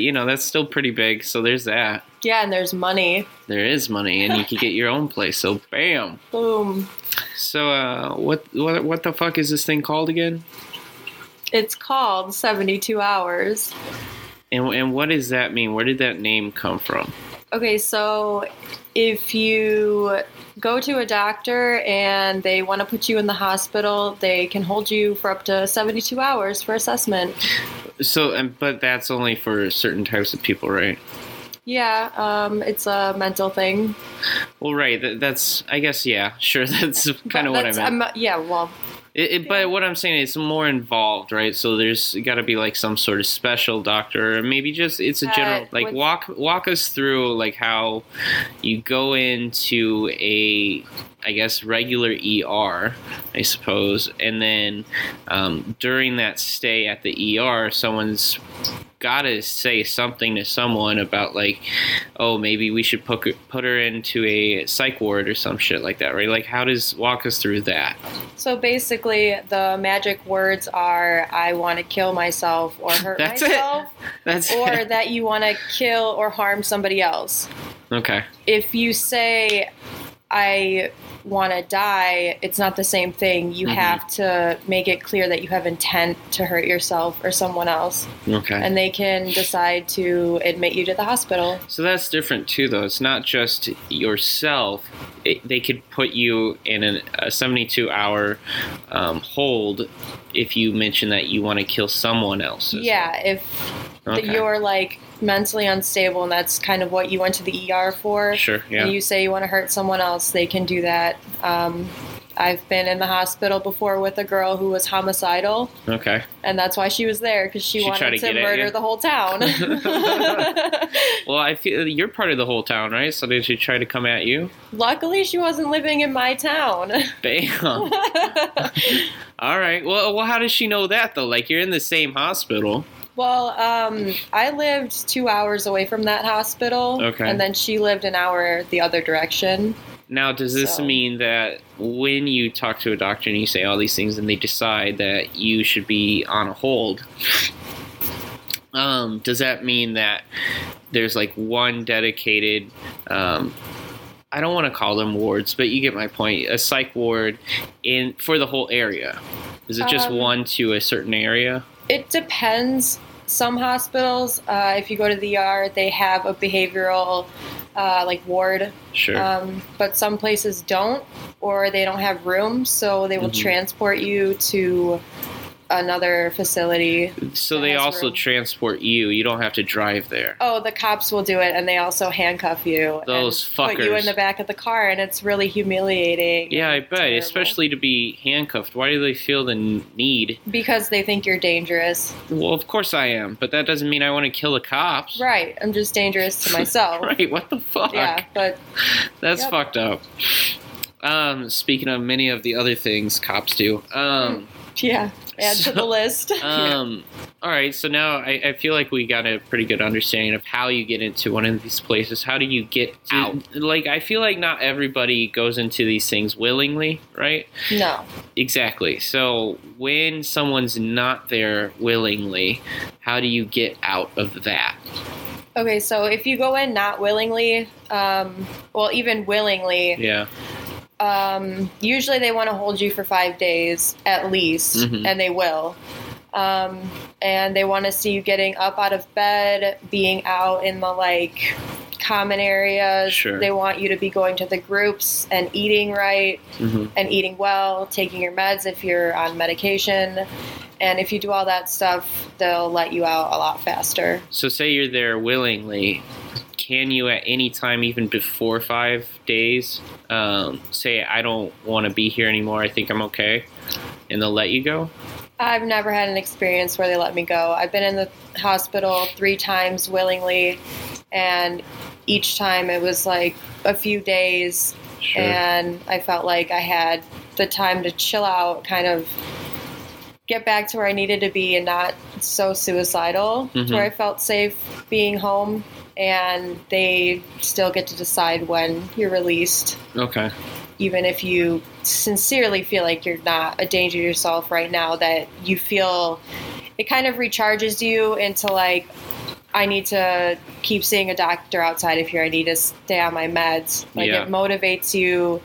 You know that's still pretty big. So there's that. yeah, and there's money. There is money, and you can get your own place. So bam. Boom. So uh, what what what the fuck is this thing called again? It's called 72 Hours. And and what does that mean? Where did that name come from? Okay, so if you go to a doctor and they want to put you in the hospital, they can hold you for up to 72 hours for assessment. So, and, but that's only for certain types of people, right? Yeah, um, it's a mental thing. Well, right. That, that's I guess yeah, sure. That's kind of what I meant. I'm- yeah, well, It, it, but what I'm saying is more involved, right? So there's got to be like some sort of special doctor, or maybe just it's a Uh, general. Like walk walk us through like how you go into a, I guess regular ER, I suppose, and then um, during that stay at the ER, someone's got to say something to someone about like, oh, maybe we should put put her into a psych ward or some shit like that, right? Like, how does walk us through that? so basically the magic words are I want to kill myself or hurt That's it. myself That's or that you want to kill or harm somebody else. okay. if you say I want to die, it's not the same thing. You Mhm. have to make it clear that you have intent to hurt yourself or someone else, Okay. and they can decide to admit you to the hospital. so that's different too, though. It's not just yourself. It, they could put you in an, a 72 hour um, hold if you mention that you want to kill someone else. Yeah, if well. that you're like mentally unstable and that's kind of what you went to the ER for, Sure. Yeah. and you say you want to hurt someone else, they can do that. Um, I've been in the hospital before with a girl who was homicidal, okay. and that's why she was there because she, She wanted to to, murder the whole town. Well, I feel you're part of the whole town, right? So did she try to come at you? Luckily, she wasn't living in my town. Bam. All right. Well, well, how does she know that though? Like you're in the same hospital. Well, um, I lived two hours away from that hospital, Okay. and then she lived an hour the other direction. Now, does this So- mean that when you talk to a doctor and you say all these things and they decide that you should be on a hold, um, does that mean that there's like one dedicated, um, I don't want to call them wards, but you get my point, a psych ward in for the whole area? Is it just Um, one to a certain area? It depends. Some hospitals, uh, if you go to the ER, they have a behavioral uh, like ward, Sure. um, but some places don't, or they don't have room, so they will Mhm. transport you to another facility. so they also room. transport you. You don't have to drive there. Oh, the cops will do it, and they also handcuff you. Those and Put you in the back of the car, and it's really humiliating. Yeah, I bet. terrible. Especially to be handcuffed. Why do they feel the need? because they think you're dangerous. Well, of course I am, but that doesn't mean I want to kill the cops. Right. I'm just dangerous to myself. Right, What the fuck? Yeah, but That's Yep. fucked up. Um, speaking of many of the other things cops do. Um, yeah, add to the list. um, all right. So now I, I feel like we got a pretty good understanding of how you get into one of these places. How do you get out? Like, I feel like not everybody goes into these things willingly, right? no. Exactly. So when someone's not there willingly, how do you get out of that? Okay, so if you go in not willingly, um, well, even willingly, Yeah. Um, usually they want to hold you for five days at least, Mhm. and they will. Um, and they want to see you getting up out of bed, being out in the like common areas. Sure. They want you to be going to the groups and eating right hmm and eating well, taking your meds if you're on medication. And if you do all that stuff, they'll let you out a lot faster. So say you're there willingly. Can you at any time, even before five days, um, say I don't want to be here anymore? I think I'm okay, and they'll let you go. I've never had an experience where they let me go. I've been in the hospital three times willingly, and each time it was like a few days, Sure. and I felt like I had the time to chill out, kind of get back to where I needed to be and not so suicidal, Mhm. to where I felt safe being home. And they still get to decide when you're released, okay. even if you sincerely feel like you're not a danger to yourself right now, that you feel it kind of recharges you into like, I need to keep seeing a doctor outside of here. I need to stay on my meds. Like Yeah. it motivates you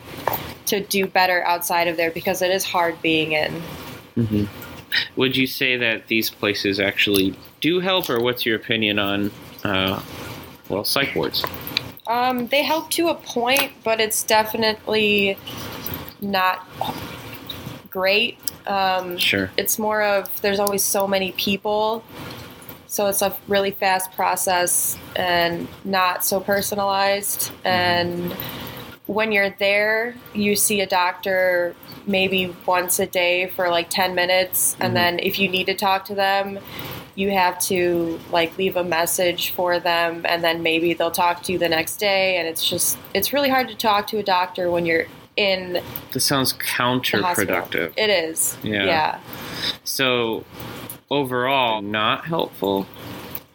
to do better outside of there because it is hard being in. hmm Would you say that these places actually do help, or what's your opinion on, uh, well, psych wards? Um, they help to a point, but it's definitely not great. Um, Sure. it's more of there's always so many people, so it's a really fast process and not so personalized. And when you're there, you see a doctor maybe once a day for like 10 minutes, Mhm. and then if you need to talk to them, you have to like leave a message for them and then maybe they'll talk to you the next day and it's just it's really hard to talk to a doctor when you're in This sounds counterproductive. It is. Yeah. Yeah. So, overall, not helpful.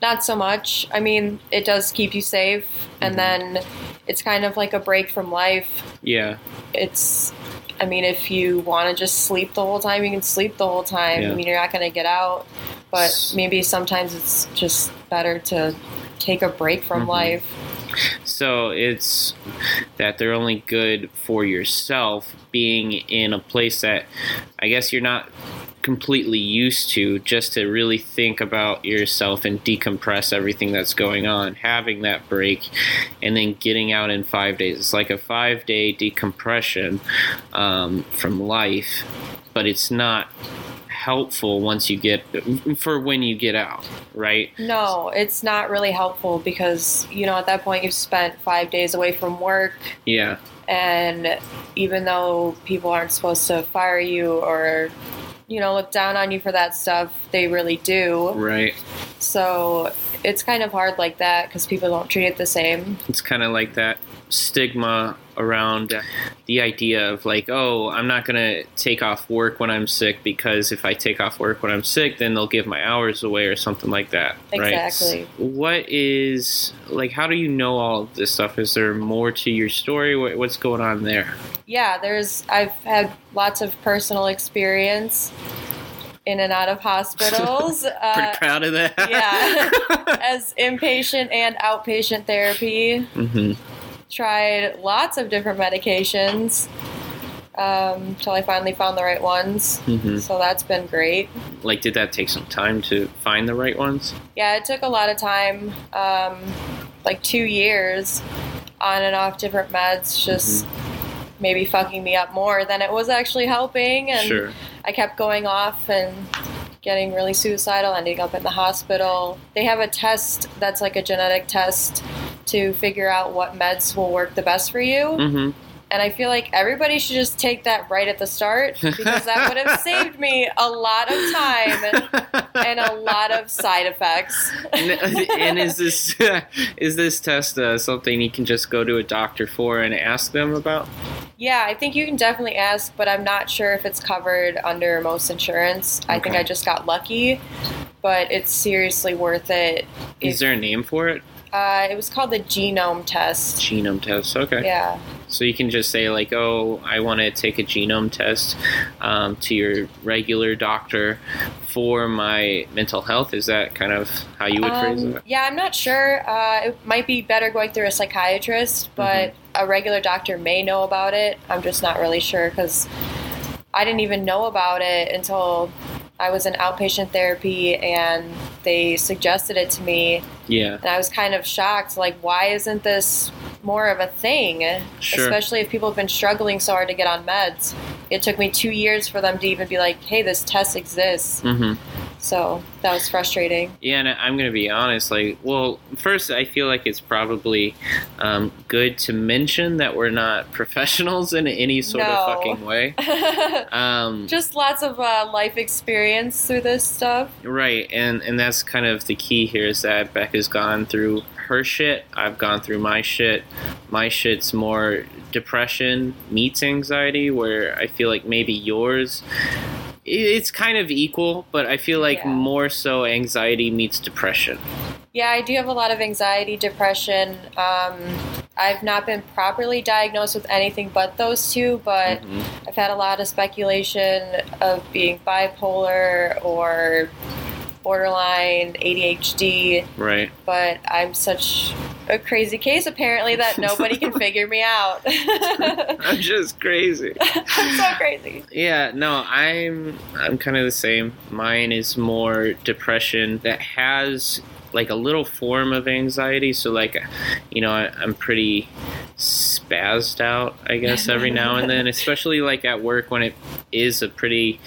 Not so much. I mean, it does keep you safe and Mhm. then it's kind of like a break from life. Yeah. It's I mean, if you want to just sleep the whole time, you can sleep the whole time. Yeah. I mean, you're not going to get out, but maybe sometimes it's just better to take a break from Mhm. life. So it's that they're only good for yourself being in a place that I guess you're not completely used to just to really think about yourself and decompress everything that's going on having that break and then getting out in five days. It's like a five day decompression um, from life but it's not helpful once you get for when you get out right? No, it's not really helpful because, you know, at that point you've spent five days away from work. yeah. And even though people aren't supposed to fire you or, you know, look down on you for that stuff, they really do. right So it's kind of hard like that because people don't treat it the same. it's kind of like that stigma around the idea of like oh i'm not going to take off work when i'm sick because if i take off work when i'm sick then they'll give my hours away or something like that right Exactly. what is like how do you know all this stuff is there more to your story what's going on there Yeah, there's, I've had lots of personal experience in and out of hospitals. pretty Uh, proud of that yeah. as inpatient and outpatient therapy. hmm tried lots of different medications um, until I finally found the right ones. hmm So that's been great. like did that take some time to find the right ones Yeah, it took a lot of time, um, like two years on and off different meds, just maybe fucking me up more than it was actually helping. And sure I kept going off and getting really suicidal, ending up in the hospital. They have a test that's like a genetic test to figure out what meds will work the best for you. hmm And I feel like everybody should just take that right at the start because that would have saved me a lot of time and a lot of side effects. and is this is this test uh, something you can just go to a doctor for and ask them about? yeah, I think you can definitely ask, but I'm not sure if it's covered under most insurance. I think I just got lucky, but it's seriously worth it. Is If- there a name for it? Uh, it was called the genome test. Genome test. Okay. Yeah. So you can just say like, "Oh, I want to take a genome test um, to your regular doctor for my mental health." Is that kind of how you would phrase Um, it? yeah, I'm not sure. Uh, it might be better going through a psychiatrist, but Mm-hmm. a regular doctor may know about it. I'm just not really sure because I didn't even know about it until I was in outpatient therapy and they suggested it to me. Yeah. And I was kind of shocked like, why isn't this more of a thing? Sure. Especially if people have been struggling so hard to get on meds. It took me two years for them to even be like, hey, this test exists. hmm So that was frustrating. Yeah, and I'm going to be honest. Like, well, first, I feel like it's probably um, good to mention that we're not professionals in any sort No. of fucking way. Um, Just lots of uh, life experience through this stuff. right, and and that's kind of the key here is that Becca's gone through her shit. I've gone through my shit. My shit's more depression meets anxiety, where I feel like maybe yours. It's kind of equal, but I feel like Yeah. more so anxiety meets depression. Yeah, I do have a lot of anxiety, depression. Um, I've not been properly diagnosed with anything but those two, but Mhm. I've had a lot of speculation of being bipolar or borderline ADHD, Right. but I'm such a crazy case apparently that nobody can figure me out. I'm just crazy. I'm so crazy. Yeah, no, I'm I'm kind of the same. Mine is more depression that has like a little form of anxiety. So like, you know, I, I'm pretty spazzed out, I guess, every now and then, especially like at work when it is a pretty,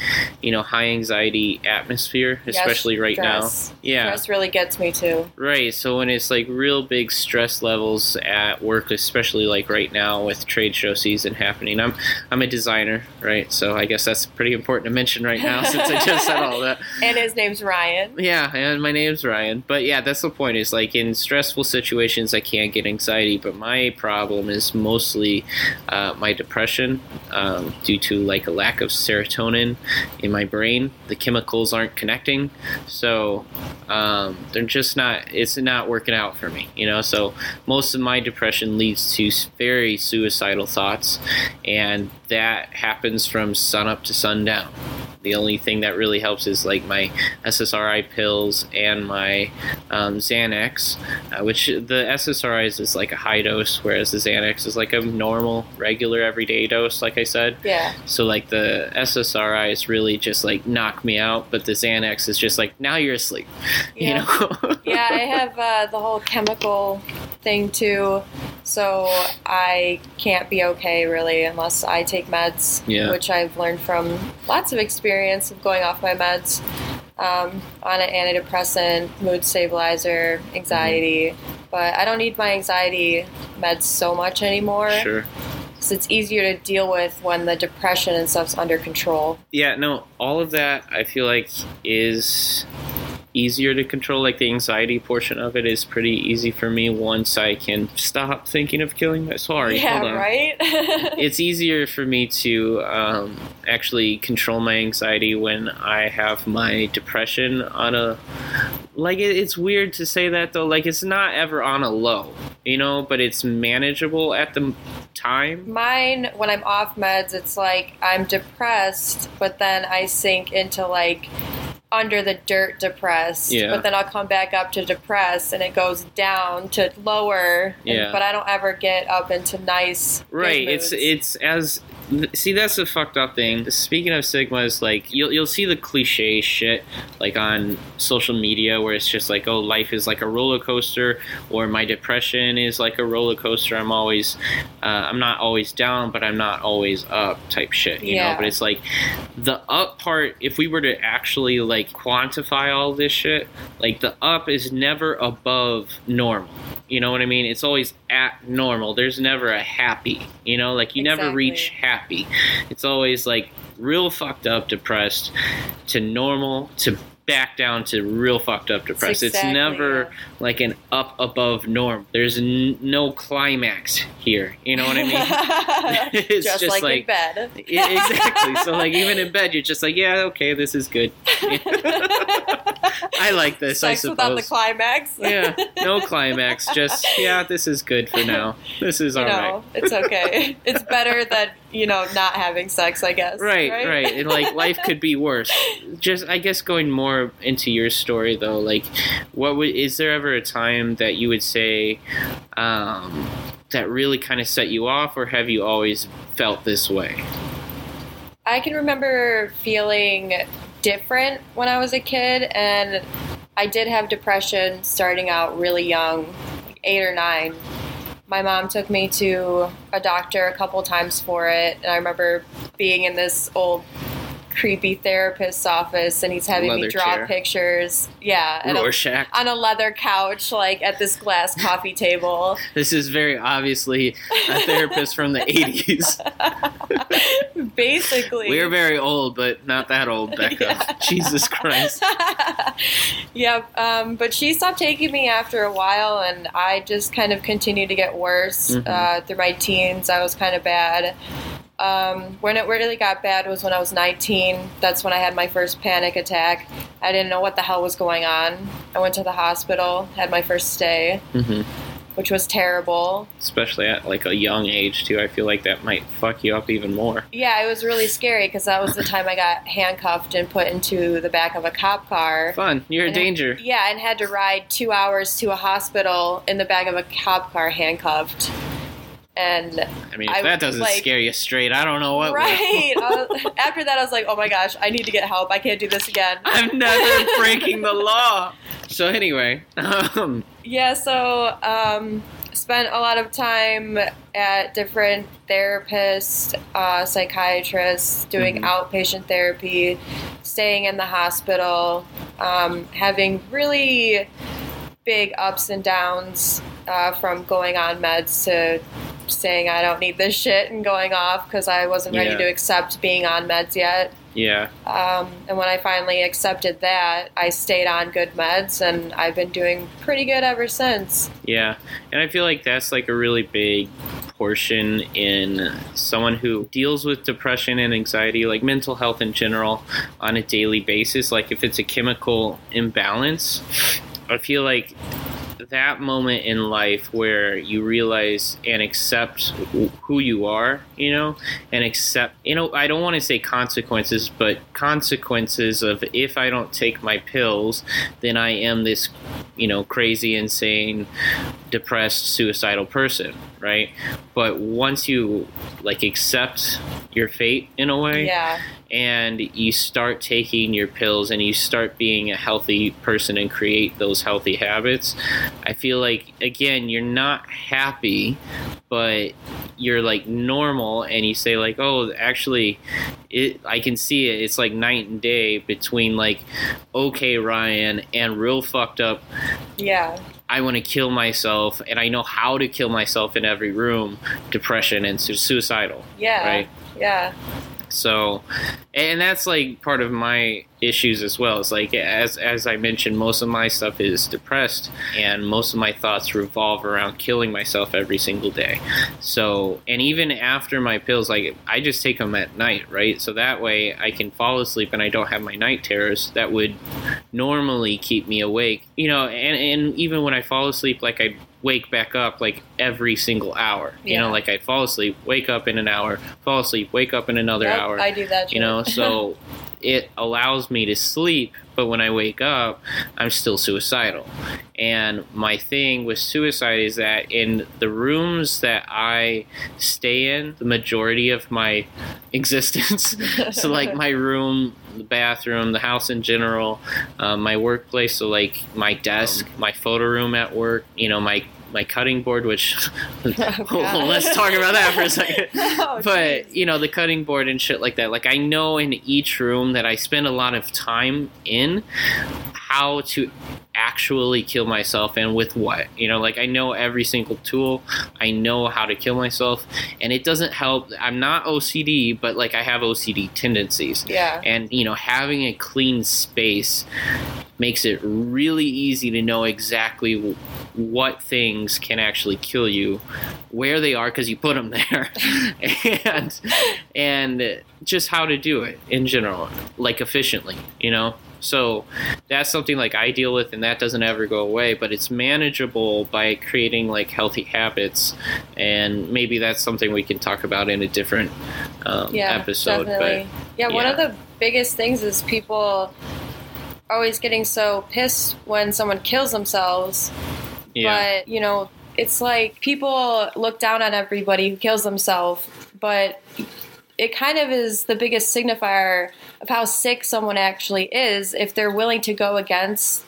you know, high anxiety atmosphere, Yes, especially right stress. now. Yeah. Stress really gets me too. Right. So when it's like real big stress levels at work, especially like right now with trade show season happening, I'm I'm a designer, right? So I guess that's pretty important to mention right now since I just said all that. And his name's Ryan. Yeah, and my name's Ryan. But yeah, that's the point. Is like in stressful situations, I can't get anxiety, but my problem is mostly uh, my depression um, due to like a lack of serotonin in my brain. The chemicals aren't connecting, so um, they're just not. It's not working out for me, you know. So most of my depression leads to very suicidal thoughts, and that happens from sun up to sundown. The only thing that really helps is like my SSRI pills and my um, Xanax, uh, which the SSRIs is like a high dose, whereas the Xanax is like a normal, regular, everyday dose, like I said. Yeah. So like the SSRIs really just like knock me out, but the Xanax is just like now you're asleep. Yeah. You know? yeah, I have uh, the whole chemical thing too, so I can't be okay really unless I take meds, Yeah. which I've learned from lots of experience of going off my meds. Um, on an antidepressant, mood stabilizer, anxiety, but I don't need my anxiety meds so much anymore. sure. So it's easier to deal with when the depression and stuff's under control. Yeah, no, all of that I feel like is easier to control. Like the anxiety portion of it is pretty easy for me once I can stop thinking of killing my. Sorry, yeah, hold on. right. It's easier for me to um, actually control my anxiety when I have my depression on a. Like it, it's weird to say that though. Like it's not ever on a low, you know, but it's manageable at the time. Mine, when I'm off meds, it's like I'm depressed, but then I sink into like under the dirt depressed. Yeah. But then I'll come back up to depressed and it goes down to lower. and- Yeah. but I don't ever get up into nice. right it's it's as see that's the fucked up thing. Speaking of sigmas like you'll, you'll see the cliche shit like on social media where it's just like oh life is like a roller coaster or my depression is like a roller coaster. I'm always uh, i'm not always down but i'm not always up type shit you know? Yeah. but it's like the up part if we were to actually like quantify all this shit like the up is never above normal you know what i mean? It's always at normal. There's never a happy you know? Like you never reach happy. It's always like real fucked up depressed to normal to back down to real fucked up depressed. Exactly. it's never. Like an up above norm there's n- no climax here you know what i mean it's just, just like, in bed. yeah, exactly. So like even in bed, you're just like, yeah, okay, this is good. I like this. Sex I without the climax. yeah, no climax. Just yeah, this is good for now. This is you all right. know, it's okay. it's better than you know not having sex. I guess. Right, right, And like life could be worse. Just I guess going more into your story though, like what would is there ever a time that you would say um, that really kind of set you off, or have you always felt this way? I can remember feeling different when I was a kid, and I did have depression starting out really young, eight or nine. My mom took me to a doctor a couple times for it, and I remember being in this old creepy therapist's office and he's having me draw chair. pictures. Yeah. and a- on a leather couch, like at this glass coffee table. This is very obviously a therapist from the 80s. Basically. We're very old, but not that old, Becca. Yeah. Jesus Christ. yep. Um, but she stopped taking me after a while, and I just kind of continued to get worse Mhm. uh, through my teens. I was kind of bad. Um, when it really got bad was when I was 19. That's when I had my first panic attack. I didn't know what the hell was going on. I went to the hospital, had my first stay, hmm which was terrible. Especially at like a young age, too. I feel like that might fuck you up even more. Yeah, it was really scary because that was the time I got handcuffed and put into the back of a cop car. Fun. You're in danger. Yeah, and had to ride two hours to a hospital in the back of a cop car handcuffed. And I mean, if I that doesn't like- scare you straight, I don't know what right was- after that, I was like, "Oh my gosh, I need to get help. I can't do this again." I'm never breaking the law. So anyway, um, Yeah, so um, spent a lot of time at different therapists, uh, psychiatrists, doing Mhm. outpatient therapy, staying in the hospital, um, having really big ups and downs uh, from going on meds to saying I don't need this shit and going off because I wasn't ready Yeah. to accept being on meds yet. yeah, Um, and when I finally accepted that, I stayed on good meds, and I've been doing pretty good ever since. yeah, and I feel like that's like a really big portion in someone who deals with depression and anxiety, like mental health in general, on a daily basis. Like if it's a chemical imbalance, I feel like that moment in life where you realize and accept who you are, you know, and accept, you know, I don't want to say consequences, but consequences of if I don't take my pills, then I am this, you know, crazy, insane, depressed, suicidal person, right? But once you like accept your fate in a way, Yeah, and you start taking your pills and you start being a healthy person and create those healthy habits, I feel like again you're not happy, but you're like normal and you say like, "Oh, actually it I can see it. It's like night and day between like okay, Ryan and real fucked up yeah, I want to kill myself and I know how to kill myself in every room, depression and su- suicidal." yeah, Right. yeah, So, and that's like part of my issues as well. It's like as as I mentioned, most of my stuff is depressed, and most of my thoughts revolve around killing myself every single day. So, and even after my pills, like I just take them at night, right? So that way I can fall asleep and I don't have my night terrors that would normally keep me awake. You know, and and even when I fall asleep, like I wake back up like every single hour. You know, like I'd fall asleep, wake up in an hour, fall asleep, wake up in another Yep, hour. I do that. Too. you know, so it allows me to sleep, but when I wake up, I'm still suicidal. And my thing with suicide is that in the rooms that I stay in, the majority of my existence, so like my room, the bathroom, the house in general, um, my workplace, so like my desk, my photo room at work, you know, my my cutting board, which God. let's talk about that for a second. Oh, but you know, the cutting board and shit like that. Like I know in each room that I spend a lot of time in how to actually kill myself and with what. You know, like I know every single tool. I know how to kill myself, and it doesn't help. I'm not OCD, but like I have OCD tendencies yeah, and you know having a clean space makes it really easy to know exactly what things can actually kill you where they are because you put them there and and just how to do it in general like efficiently you know so that's something like I deal with, and that doesn't ever go away. But it's manageable by creating like healthy habits, and maybe that's something we can talk about in a different um, yeah, episode. definitely. yeah, one of the biggest things is people always getting so pissed when someone kills themselves yeah, But, you know, it's like people look down on everybody who kills themselves, but it kind of is the biggest signifier of how sick someone actually is if they're willing to go against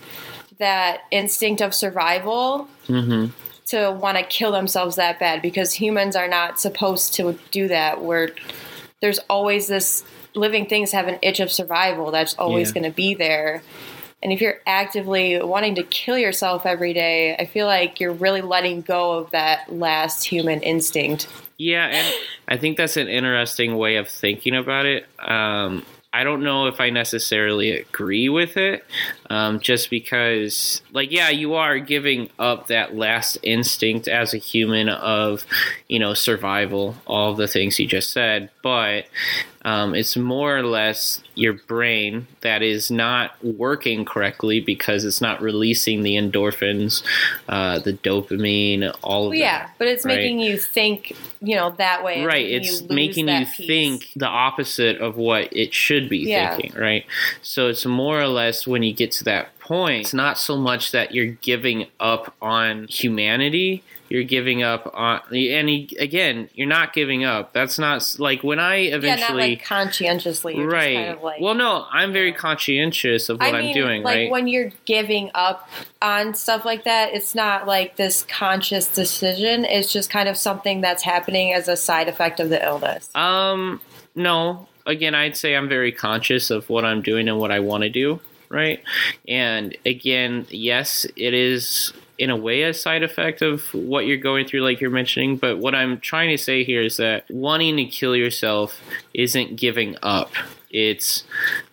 that instinct of survival hmm to want to kill themselves that bad because humans are not supposed to do that. We're there's always this living things have an itch of survival that's always Yeah. going to be there. And if you're actively wanting to kill yourself every day, I feel like you're really letting go of that last human instinct. Yeah, and I think that's an interesting way of thinking about it. Um, I don't know if I necessarily agree with it, um, just because, like, yeah, you are giving up that last instinct as a human of, you know, survival, all the things you just said, but um, it's more or less your brain that is not working correctly because it's not releasing the endorphins, uh, the dopamine, all of Well, yeah, that. but it's right? making you think, you know, that way. right making it's making you think the opposite of what it should be Yeah. thinking right so it's more or less when you get to that point it's not so much that you're giving up on humanity you're giving up on and again you're not giving up that's not like when i eventually Yeah, like conscientiously. Right kind of like, well no i'm very conscientious of what I am mean, doing like right when you're giving up on stuff like that, it's not like this conscious decision. It's just kind of something that's happening as a side effect of the illness. Um, no. Again, I'd say I'm very conscious of what I'm doing and what I want to do, right? And again, yes, it is in a way a side effect of what you're going through, like you're mentioning. But what I'm trying to say here is that wanting to kill yourself isn't giving up. It's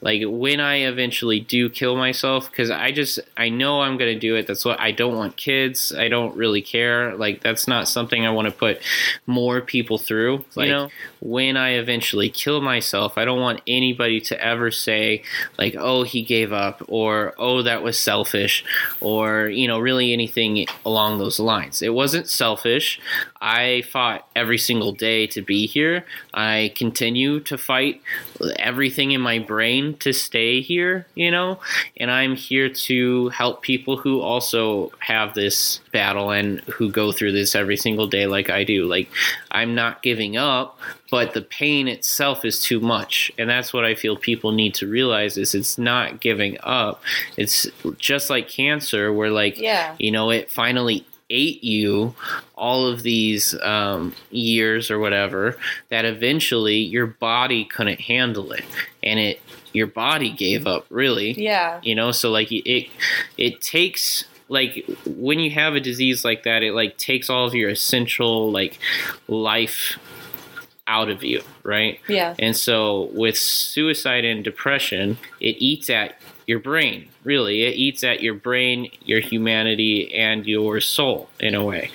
like when I eventually do kill myself, because I just I know I'm gonna do it. That's what I don't want kids. I don't really care. Like that's not something I want to put more people through. Like, You know? When I eventually kill myself, I don't want anybody to ever say like, "Oh, he gave up," or "Oh, that was selfish," or you know, really anything along those lines. It wasn't selfish. I fought every single day to be here. I continue to fight everything in my brain to stay here, you know, and I'm here to help people who also have this battle and who go through this every single day like I do. Like, I'm not giving up, but the pain itself is too much. And that's what I feel people need to realize is it's not giving up. It's just like cancer where like Yeah. you know it finally ate you all of these um, years or whatever that eventually your body couldn't handle it and it your body gave up really Yeah. you know so like it it takes like when you have a disease like that it like takes all of your essential like life out of you right Yeah. and so with suicide and depression, it eats at your brain, really. It eats at your brain, your humanity, and your soul in a way.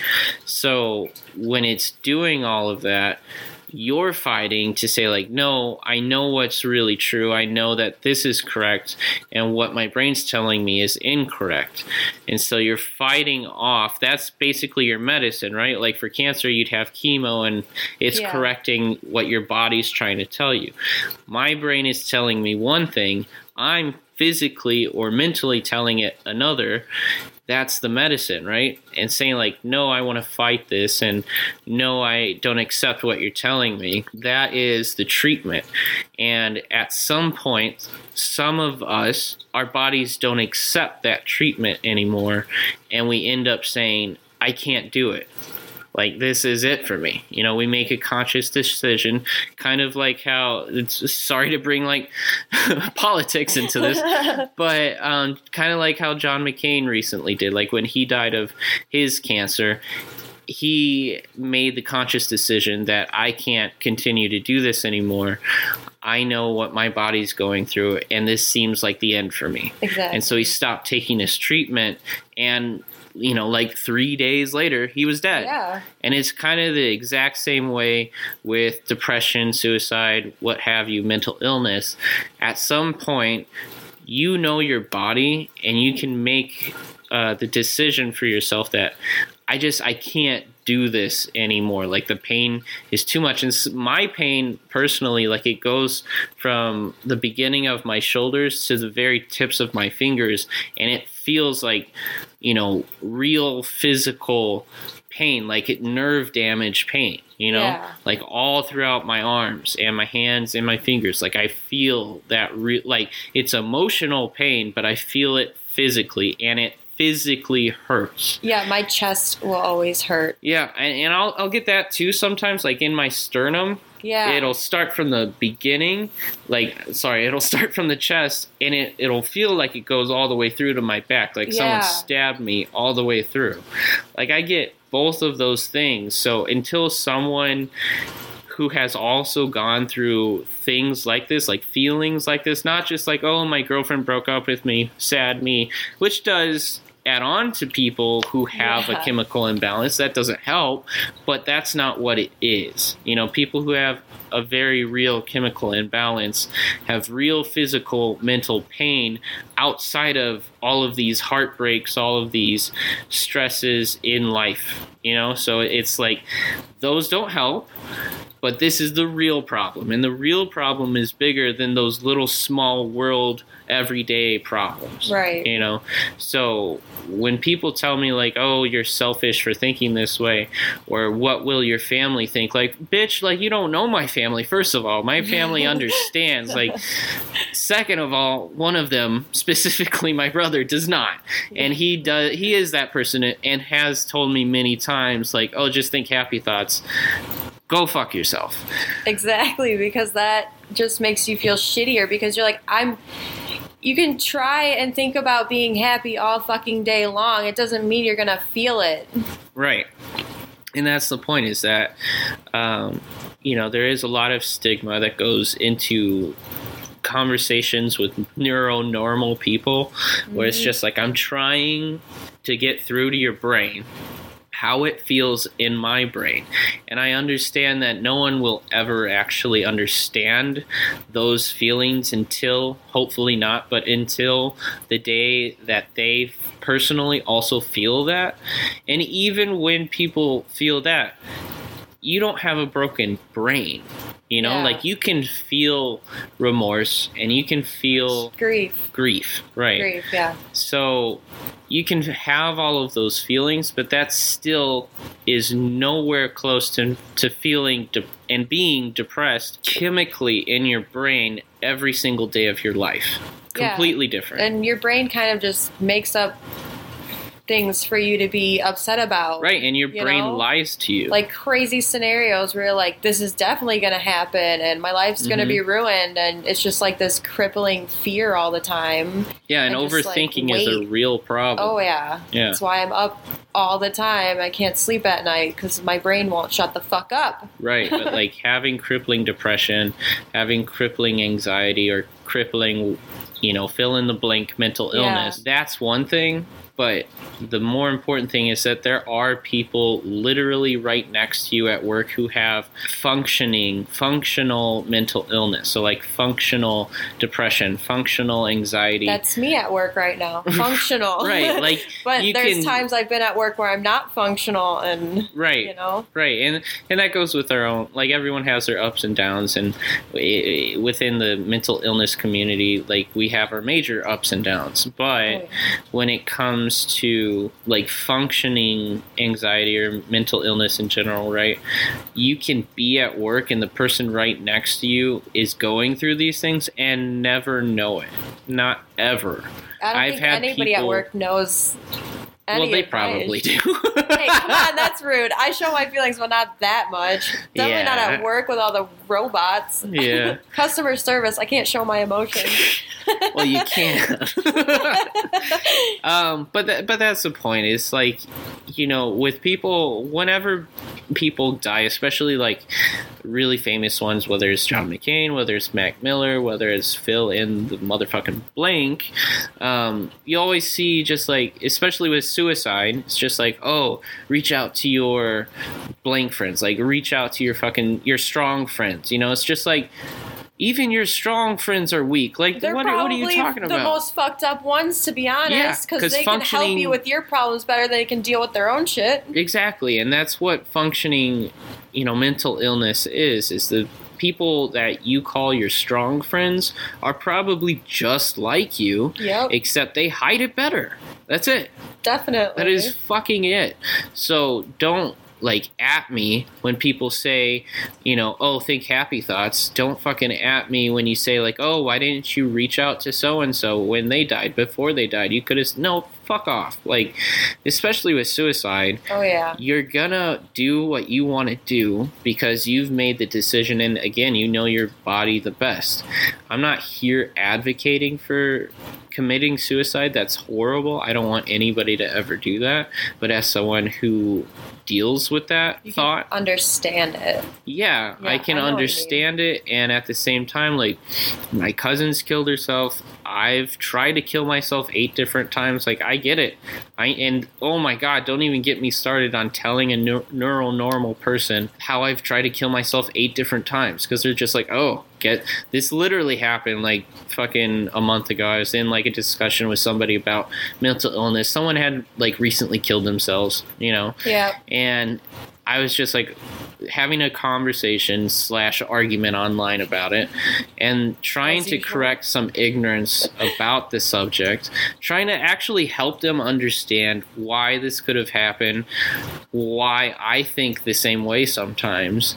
So when it's doing all of that, you're fighting to say, like, no, I know what's really true. I know that this is correct, and what my brain's telling me is incorrect. And so you're fighting off. That's basically your medicine, right? Like for cancer, you'd have chemo, and it's Yeah. correcting what your body's trying to tell you. My brain is telling me one thing, I'm physically or mentally telling it another. That's the medicine, right? And saying, like, no, I want to fight this, and no, I don't accept what you're telling me. That is the treatment. And at some point, some of us, our bodies don't accept that treatment anymore, and we end up saying, I can't do it like this is it for me. You know we make a conscious decision kind of like how it's sorry to bring like politics into this but um, kind of like how john mccain recently did like when he died of his cancer he made the conscious decision that i can't continue to do this anymore. I know what my body's going through and this seems like the end for me. Exactly. and so he stopped taking his treatment and you know like three days later he was dead yeah. and it's kind of the exact same way with depression, suicide, what have you, mental illness. At some point, you know your body and you can make uh, the decision for yourself that I just, I can't do this anymore. Like the pain is too much. And my pain personally, like it goes from the beginning of my shoulders to the very tips of my fingers. And it feels like, you know, real physical pain, like it nerve damage pain, you know, Yeah. like all throughout my arms and my hands and my fingers. Like I feel that, re- like it's emotional pain, but I feel it physically and it physically hurts. Yeah. My chest will always hurt. Yeah, and, and I'll I'll get that too sometimes, like in my sternum. Yeah. it'll start from the beginning like sorry it'll start from the chest and it, it'll feel like it goes all the way through to my back like someone stabbed me all the way through. Like i get both of those things. So until someone who has also gone through things like this like feelings like this not just like oh my girlfriend broke up with me sad me which does add on to people who have a chemical imbalance that doesn't help but that's not what it is. You know people who have a very real chemical imbalance have real physical mental pain outside of all of these heartbreaks all of these stresses in life you know? So it's like those don't help but this is the real problem and the real problem is bigger than those little small world everyday problems Right. you know? So when people tell me like oh you're selfish for thinking this way or what will your family think? Like bitch like you don't know my family first of all. My family understands. Like second of all one of them specifically my brother does not. And he does he is that person and has told me many times like oh just think happy thoughts. Go fuck yourself. Exactly, because that just makes you feel shittier because you're like, I'm. You can try and think about being happy all fucking day long. It doesn't mean you're gonna feel it. Right. And that's the point is that, um, you know, there is a lot of stigma that goes into conversations with neuronormal people where it's Mhm. just like, I'm trying to get through to your brain how it feels in my brain. And I understand that no one will ever actually understand those feelings until, hopefully not, but until the day that they personally also feel that. And even when people feel that, you don't have a broken brain. You know, Yeah. like you can feel remorse and you can feel Grief, grief, right? grief, yeah. So you can have all of those feelings, but that still is nowhere close to to feeling de- and being depressed chemically in your brain every single day of your life. Yeah. Completely different. And your brain kind of just makes up things for you to be upset about. right, and your you brain know? lies to you. Like crazy scenarios where you're like, this is definitely going to happen and my life's going to mm-hmm. be ruined. And it's just like this crippling fear all the time. yeah, and, and just, like, overthinking is a real problem. Oh, yeah. Yeah. That's why I'm up all the time. I can't sleep at night because my brain won't shut the fuck up. Right, but like having crippling depression, having crippling anxiety, or crippling, you know, fill in the blank mental Yeah. illness, that's one thing. But the more important thing is that there are people literally right next to you at work who have functioning, functional mental illness. So, like functional depression, functional anxiety. That's me at work right now. Functional. right, like but there's can- times I've been at work where I'm not functional and, right. you know. Right, and and that goes with our own. Like everyone has their ups and downs, and within the mental illness community, like we have our major ups and downs. But when it comes to like functioning anxiety or mental illness in general, right? You can be at work, and the person right next to you is going through these things and never know it. Not ever. I don't I've think had anybody at work knows. Any well, they probably do. hey, come on, that's rude. I show my feelings, but not that much. Definitely not at work with all the robots. Yeah. Customer service, I can't show my emotions. well, you can. um, but that, but that's the point. It's like, you know, with people, whenever people die, especially like really famous ones, whether it's John McCain, whether it's Mac Miller, whether it's Phil in the motherfucking blank, um, you always see just like, especially with suicide, it's just like, oh, reach out to your blank friends, like reach out to your fucking your strong friends. You know, it's just like. Even your strong friends are weak. Like, They're what, are- what are you talking the about? The most fucked up ones, to be honest, Yeah, because 'cause they can help you with your problems better than they can deal with their own shit. Exactly, and that's what functioning, you know, mental illness is. Is the people that you call your strong friends are probably just like you, Yep, except they hide it better. That's it. definitely. That is fucking it. So don't like at me when people say, you know, oh, think happy thoughts. Don't fucking at me when you say like, oh, why didn't you reach out to so and so when they died before they died? You could have no fuck off. Like, especially with suicide, Oh yeah. you're gonna do what you want to do because you've made the decision and again you know your body the best i'm not here advocating for committing suicide that's horrible i don't want anybody to ever do that but as someone who deals with that You thought can understand it. yeah, Yeah, I can I know what you understand it, and at the same time, like my cousin's killed herself. I've tried to kill myself eight different times. Like I get it. I and oh my god, don't even get me started on telling a neur- neural normal person how I've tried to kill myself eight different times because they're just like, oh, get this literally happened like fucking a month ago. I was in like a discussion with somebody about mental illness. Someone had like recently killed themselves, you know, Yeah. and I was just like having a conversation slash argument online about it and trying to correct some ignorance about the subject, trying to actually help them understand why this could have happened, why I think the same way sometimes.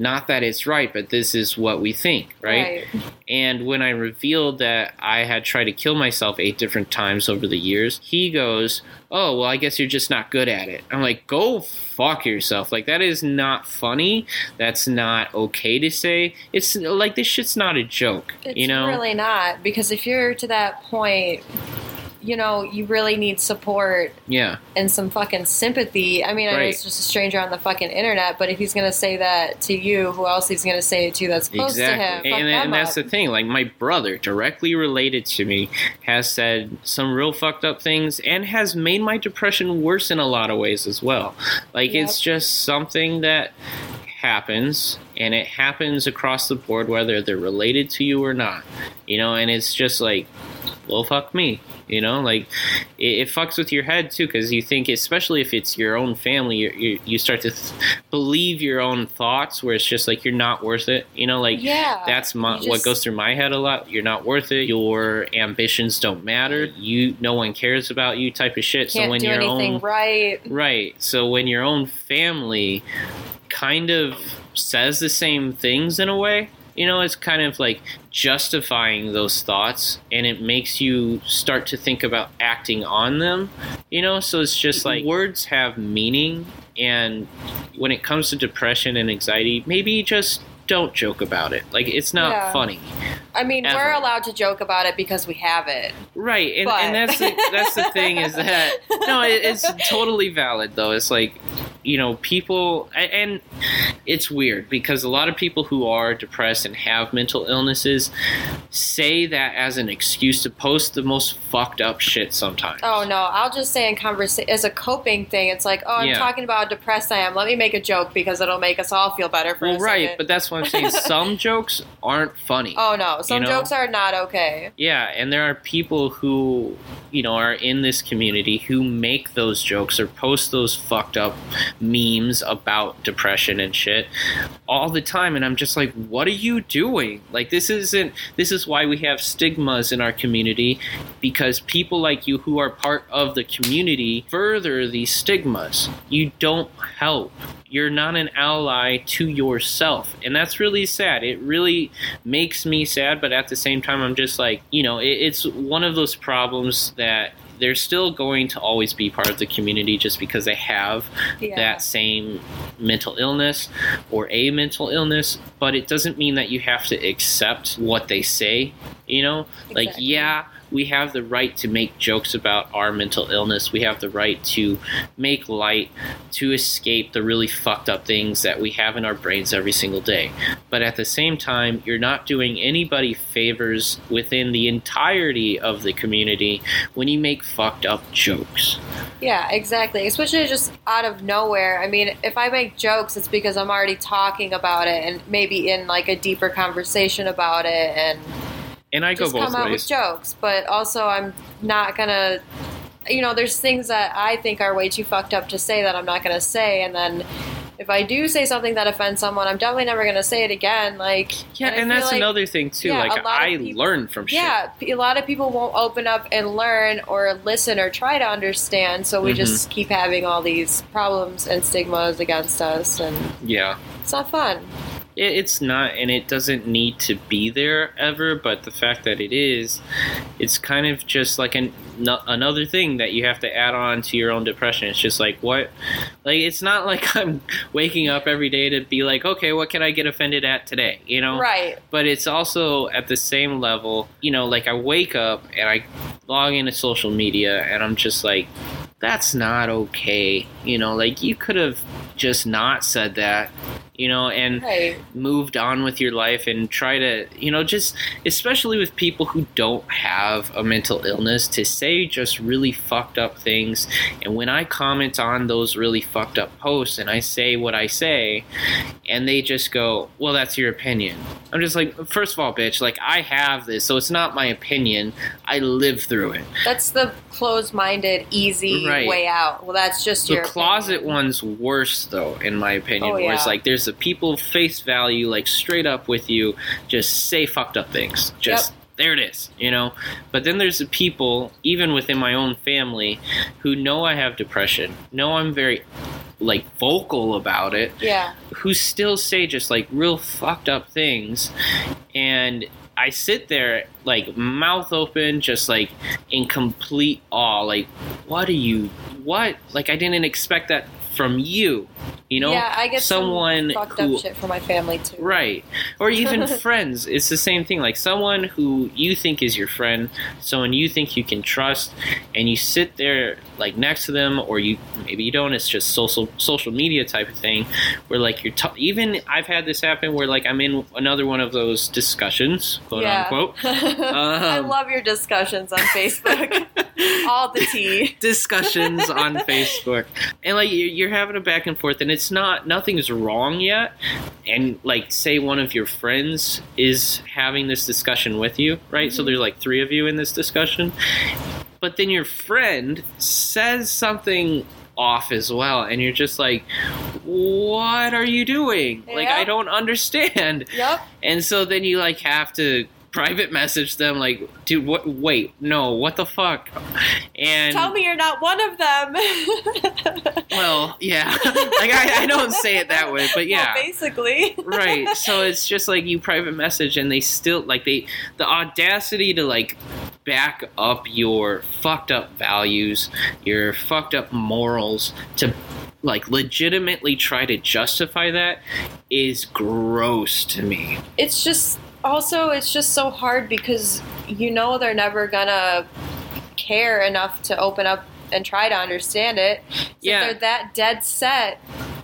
Not that it's right, but this is what we think, right? And when I revealed that I had tried to kill myself eight different times over the years, he goes, Oh, well, I guess you're just not good at it. I'm like, Go fuck yourself. Like, that is not funny. That's not okay to say. It's like, this shit's not a joke, It's you know? really not because if you're to that point, you know, you really need support yeah. and some fucking sympathy. I mean, I know it's just a stranger on the fucking internet, but if he's gonna say that to you, who else he's gonna say it to that's close to him? Exactly. Fuck And, and that's the thing. Like, my brother, directly related to me, has said some real fucked up things and has made my depression worse in a lot of ways as well. Like, Yep. it's just something that happens and it happens across the board whether they're related to you or not you know and it's just like well fuck me you know like it, it fucks with your head too because you think especially if it's your own family you you you start to th- believe your own thoughts where it's just like you're not worth it you know like yeah, that's my, you what goes through my head a lot. You're not worth it. Your ambitions don't matter. You, no one cares about you, type of shit. can't so when do your anything own right. right, so when your own family kind of says the same things in a way, you know, it's kind of like justifying those thoughts, and it makes you start to think about acting on them. You know, so it's just like words have meaning, and when it comes to depression and anxiety, maybe just don't joke about it. Like it's not Yeah. funny. I mean, Ever. we're allowed to joke about it because we have it. Right, and, and that's the, that's the thing is that no, it, it's totally valid though. It's like you know people, and it's weird because a lot of people who are depressed and have mental illnesses say that as an excuse to post the most fucked up shit sometimes. Oh no, I'll just say in conversation as a coping thing. It's like, oh, I'm Yeah. talking about how depressed I am. Let me make a joke because it'll make us all feel better for well, right, second. but that's what I'm saying. Some jokes aren't funny. oh no, some know? jokes are not okay. Yeah, and there are people who, you know, are in this community who make those jokes or post those fucked up memes about depression and shit all the time and I'm just like, what are you doing? Like this isn't this is why we have stigmas in our community because people like you who are part of the community further these stigmas. You don't help. You're not an ally to yourself. And that's really sad. It really makes me sad, but at the same time, I'm just like, you know, it, it's one of those problems that they're still going to always be part of the community just because they have Yeah. that same mental illness or a mental illness, but it doesn't mean that you have to accept what they say. You know, like, yeah, we have the right to make jokes about our mental illness. We have the right to make light, to escape the really fucked up things that we have in our brains every single day. But at the same time, you're not doing anybody favors within the entirety of the community when you make fucked up jokes. Yeah, exactly. Especially just out of nowhere. I mean, if I make jokes, it's because I'm already talking about it and maybe in like a deeper conversation about it and And I just go both come out with jokes. But also, I'm not gonna. You know, there's things that I think are way too fucked up to say that I'm not gonna say, and then. If I do say something that offends someone, I'm definitely never going to say it again. Like, Yeah, I and that's like- another thing too. yeah, like a lot of I people- learn from shit. Yeah, a lot of people won't open up and learn or listen or try to understand, so we Mhm. just keep having all these problems and stigmas against us, and Yeah. it's not fun. It, it's not, and it doesn't need to be there ever. But the fact that it is, it's kind of just like an no, another thing that you have to add on to your own depression. It's just like what, like it's not like I'm waking up every day to be like, okay, what can I get offended at today? You know, Right. but it's also at the same level you know like i wake up and i log into social media and i'm just like that's not okay you know like you could have just not said that you know and Right. moved on with your life and try to you know just especially with people who don't have a mental illness to say just really fucked up things and when i comment on those really fucked up posts and i say what i say and they just go well that's your opinion i'm just like first of all bitch like i have this so it's not my opinion i live through it That's the closed-minded, easy Right. way out. Well, that's just the your closet opinion. one's worse though in my opinion Oh, where it's like there's the people face value like straight up with you just say fucked up things. Just there it is you know? But then there's the people even within my own family who know i have depression know i'm very like vocal about it Yeah. who still say just like real fucked up things. And I sit there like mouth open just like in complete awe like what are you what? Like I didn't expect that from you you know yeah, I get someone some fucked who up shit from my family too. Right. Or even friends. It's the same thing. Like someone who you think is your friend, someone you think you can trust, and you sit there like next to them, or you maybe you don't. It's just social social media type of thing, where like you're t- even. I've had this happen where like I'm in another one of those discussions, quote yeah. unquote. I Um, love your discussions on Facebook. All the tea. discussions on Facebook, and like you're, you're having a back and forth, and it's not nothing's wrong yet. And like, say one of your friends is having this discussion with you, right? So Mhm. there's like three of you in this discussion, but then your friend says something off as well, and you're just like, "What are you doing? Like, I don't understand." Yep. And so then you like have to private message them like dude what wait no what the fuck? And Tell me you're not one of them. well yeah. Like I, I don't say it that way but yeah. Well, basically. right. So it's just like you private message and they still like they the audacity to like back up your fucked up values your fucked up morals to like legitimately try to justify that is gross to me. It's just also it's just so hard because you know they're never gonna care enough to open up and try to understand it. So Yeah. if they're that dead set,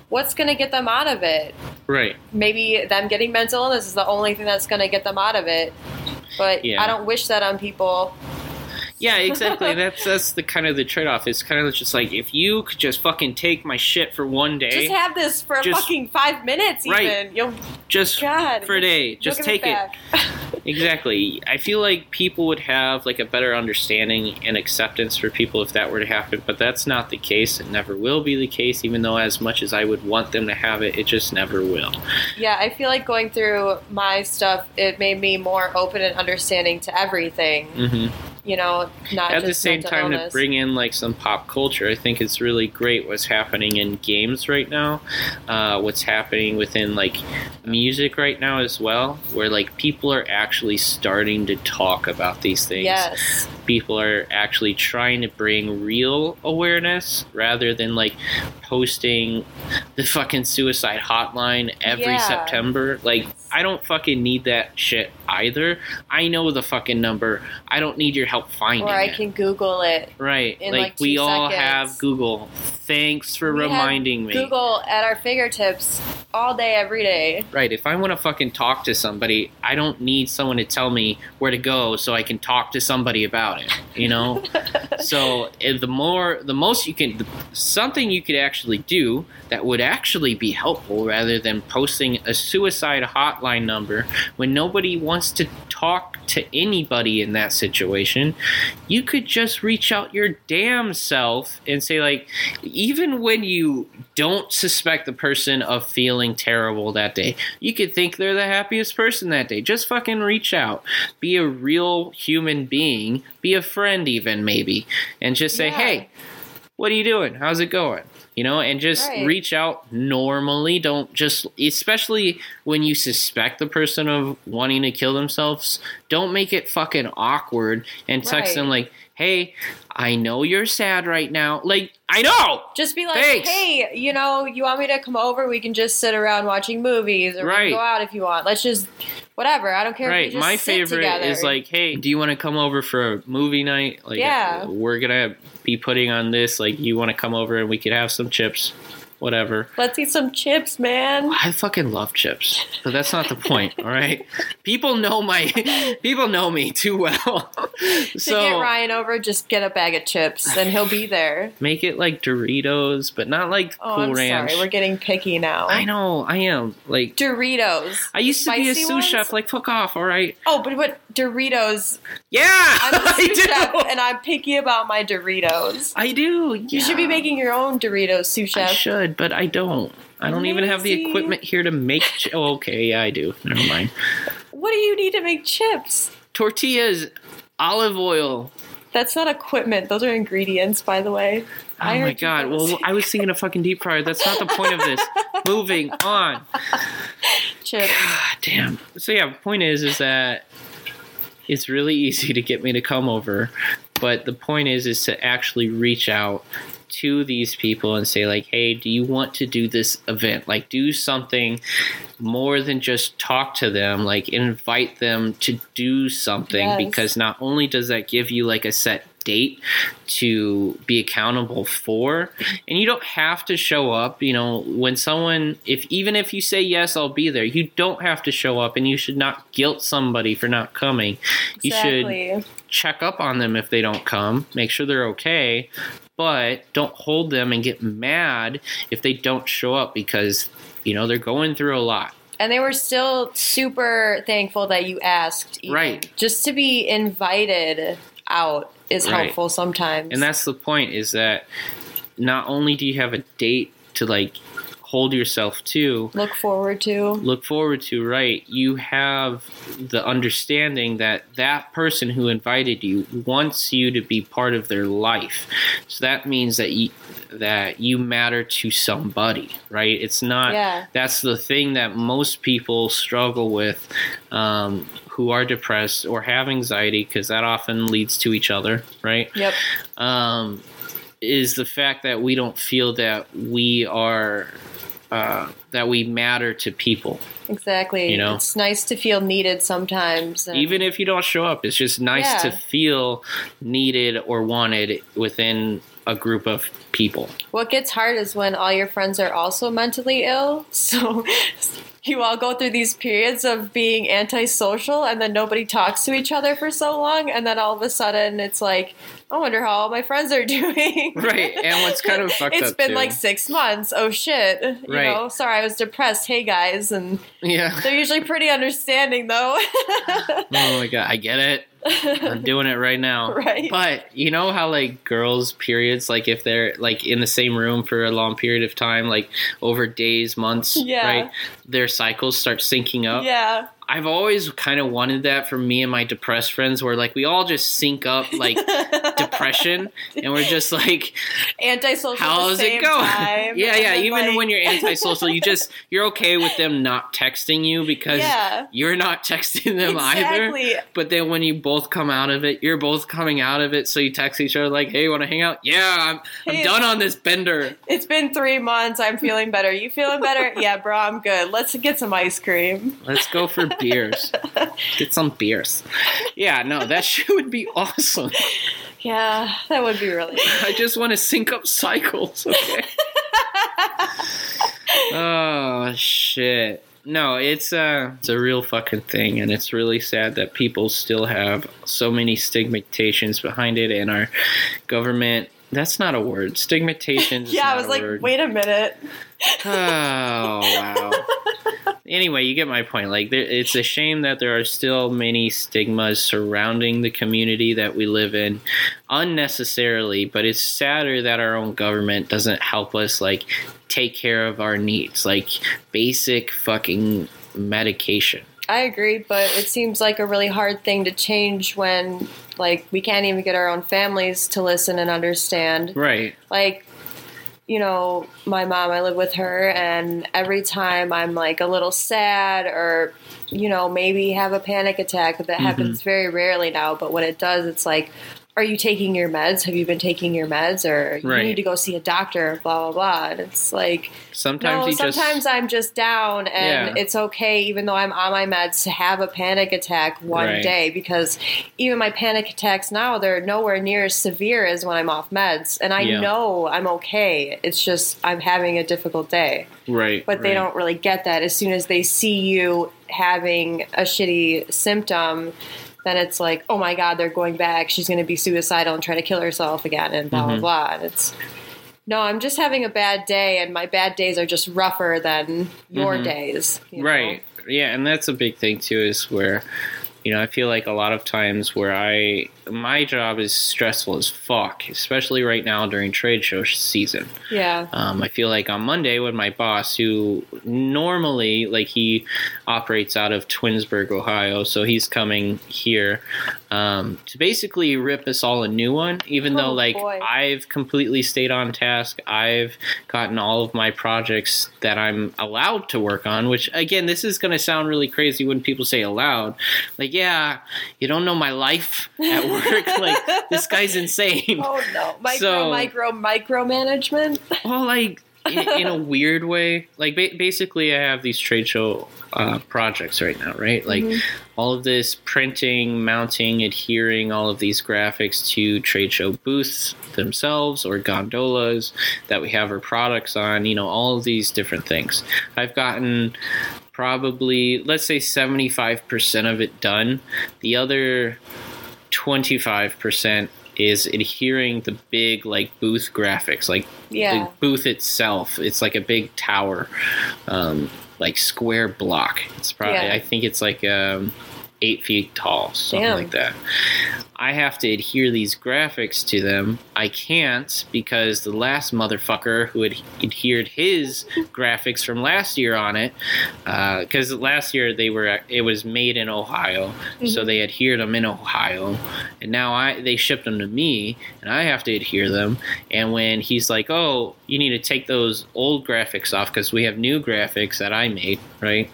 what's gonna get them out of it? right Maybe them getting mental illness is the only thing that's gonna get them out of it. But Yeah. I don't wish that on people. Yeah, exactly. that's that's the kind of the trade off. It's kind of just like if you could just fucking take my shit for one day, Just have this for Just- fucking five minutes even. Right. You'll just God for a day, just take it. Exactly. I feel like people would have like a better understanding and acceptance for people if that were to happen, but that's not the case. It never will be the case. Even though as much as I would want them to have it, it just never will. Yeah, I feel like going through my stuff, it made me more open and understanding to everything. hmm You know, not At the same time, illness. to bring in like some pop culture, I think it's really great what's happening in games right now. Uh, what's happening within like music right now as well, where like people are actually starting to talk about these things. Yes, People are actually trying to bring real awareness rather than like posting the fucking suicide hotline every Yeah. September. Like, I don't fucking need that shit either. I know the fucking number. I don't need your help finding it. or I it. can Google it. Right. like, like, we two all have Google. Thanks for We have reminding me. Google at our fingertips all day, every day. Right. If I want to fucking talk to somebody, I don't need someone to tell me where to go so I can talk to somebody about it. You know? so eh, the more, the most you can, something you could actually do that would actually be helpful rather than posting a suicide hotline number when nobody wants to talk to anybody in that situation, you could just reach out your damn self and say, like, even when you don't suspect the person of feeling terrible that day, you could think they're the happiest person that day. Just fucking reach out. Be a real human being. Be a friend, even maybe. And just say, Yeah. hey, what are you doing? How's it going? You know, and just Right. reach out normally. Don't just, especially when you suspect the person of wanting to kill themselves, don't make it fucking awkward and text Right. them like, hey, I know you're sad right now. Like, I know! Just be like, Thanks. hey, you know, you want me to come over? We can just sit around watching movies, or we Right. can go out if you want. Let's just, whatever. I don't care. Right. My favorite together. is like, hey, do you want to come over for a movie night? Like, Yeah. we're gonna be putting on this. Like, you want to come over and we could have some chips, whatever. let's eat some chips, man. I fucking love chips, but that's not the point. All right, people know my people know me too well. to get Ryan over, just get a bag of chips, and he'll be there. make it like Doritos, but not like Oh, Cool I'm Ranch. sorry. We're getting picky now. I know, I am. Like, Doritos. I used to be a sous ones? chef. Like, fuck off. All right. Oh, but what Doritos. Yeah, I'm a I sous chef, and I'm picky about my Doritos. I do. You should be making your own Doritos, sous I chef. Should, but I don't. I don't even have the equipment here to make. Ch- oh, okay, yeah, I do. Never mind. What do you need to make chips? Tortillas, olive oil. That's not equipment. Those are ingredients, by the way. Oh I my god. Well, I was thinking a fucking deep fryer. That's not the point of this. Moving on. Chips. God damn. So yeah, the point is, is that it's really easy to get me to come over, but the point is, is to actually reach out to these people and say like, hey, do you want to do this event? Like, do something more than just talk to them. Like, invite them to do something Yes. because not only does that give you like a set date to be accountable for and you don't have to show up you know when someone if even if you say yes i'll be there you don't have to show up and you should not guilt somebody for not coming you should check up on them if they don't come make sure they're okay but don't hold them and get mad if they don't show up because you know they're going through a lot And they were still super thankful that you asked. even. Right. Just to be invited out is Right. helpful sometimes. and that's the point is that not only do you have a date to like hold yourself to look forward to. look forward to right you have the understanding that that person who invited you wants you to be part of their life so that means that you that you matter to somebody right it's not Yeah. that's the thing that most people struggle with um, who are depressed or have anxiety because that often leads to each other right Yep. um, is the fact that we don't feel that we are uh, that we matter to people. Exactly. You know? It's nice to feel needed sometimes. and- Even if you don't show up, it's just nice Yeah. to feel needed or wanted within a group of people. What gets hard is when all your friends are also mentally ill. So you all go through these periods of being antisocial and then nobody talks to each other for so long. And then all of a sudden it's like, I wonder how all my friends are doing. Right, and what's kind of fucked It's been too- like six months. Oh shit. You Right. know, sorry, I was depressed. Hey guys. And Yeah. they're usually pretty understanding though. Oh my god, I get it. I'm doing it right now. Right. But you know how like girls' periods, like if they're like in the same room for a long period of time, like over days, months, Yeah. right? Their cycles start syncing up. yeah. I've always kind of wanted that for me and my depressed friends, where like we all just sync up like depression, and we're just like, Antisocial. how's it going? time, yeah, yeah. Even like- when you're antisocial, you just you're okay with them not texting you because Yeah. you're not texting them either. But then when you both come out of it, you're both coming out of it. So you text each other like, "Hey, want to hang out? Yeah, I'm, I'm done on this bender. It's been three months. I'm feeling better. You feeling better? Yeah, bro, I'm good. Let's get some ice cream. Let's go for beers. Get some beers." Yeah, no, that shit would be awesome. Yeah, that would be really. I just want to sync up cycles. Okay. oh shit. No, it's a it's a real fucking thing, and it's really sad that people still have so many stigmatizations behind it, and our government. That's not a word. Stigmatization. is Yeah, I was like, word. wait a minute. Oh wow. anyway, you get my point. Like, there, it's a shame that there are still many stigmas surrounding the community that we live in, unnecessarily. But it's sadder that our own government doesn't help us like take care of our needs, like basic fucking medication. I agree, but it seems like a really hard thing to change when, like, we can't even get our own families to listen and understand. Right. Like, you know, my mom, I live with her, and every time I'm like a little sad or, you know, maybe have a panic attack, that mm-hmm. happens very rarely now, but when it does, it's like, are you taking your meds? Have you been taking your meds? Or you Right. need to go see a doctor, blah, blah, blah. And it's like, Sometimes no, you just sometimes I'm just down, and Yeah. it's okay, even though I'm on my meds, to have a panic attack one Right. day because even my panic attacks now they're nowhere near as severe as when I'm off meds, and I Yeah. know I'm okay. It's just I'm having a difficult day, right, but they right. don't really get that. As soon as they see you having a shitty symptom. Then it's like, oh my God, they're going back. She's going to be suicidal and try to kill herself again, and blah Mhm. blah blah. And it's no, I'm just having a bad day, and my bad days are just rougher than your Mhm. days. you know? Right. Yeah, and that's a big thing too is where you know, I feel like a lot of times where I my job is stressful as fuck, especially right now during trade show season. Yeah. Um, I feel like on Monday when my boss, who normally like he operates out of Twinsburg, Ohio, so he's coming here um, to basically rip us all a new one. Even though Oh, like boy. I've completely stayed on task, I've gotten all of my projects that I'm allowed to work on. Which again, this is going to sound really crazy when people say allowed. Like, yeah, you don't know my life at work. like this guy's insane. Oh no, micro, So- micro, micromanagement. Well, like in, in a weird way. Like ba- basically, I have these trade show uh, projects right now, right? Like Mhm. all of this printing, mounting, adhering all of these graphics to trade show booths themselves or gondolas that we have our products on. You know, all of these different things. I've gotten probably let's say 75% of it done the other 25% is adhering the big like booth graphics like Yeah. the booth itself it's like a big tower um, like square block it's probably Yeah. i think it's like um, eight feet tall something Damn. like that. I have to adhere these graphics to them. I can't because the last motherfucker who had adhered his graphics from last year on it because last year they were it was made in ohio so Mhm. they adhered them in ohio. And now i they shipped them to me and i have to adhere them. And when he's like oh you need to take those old graphics off because we have new graphics that i made right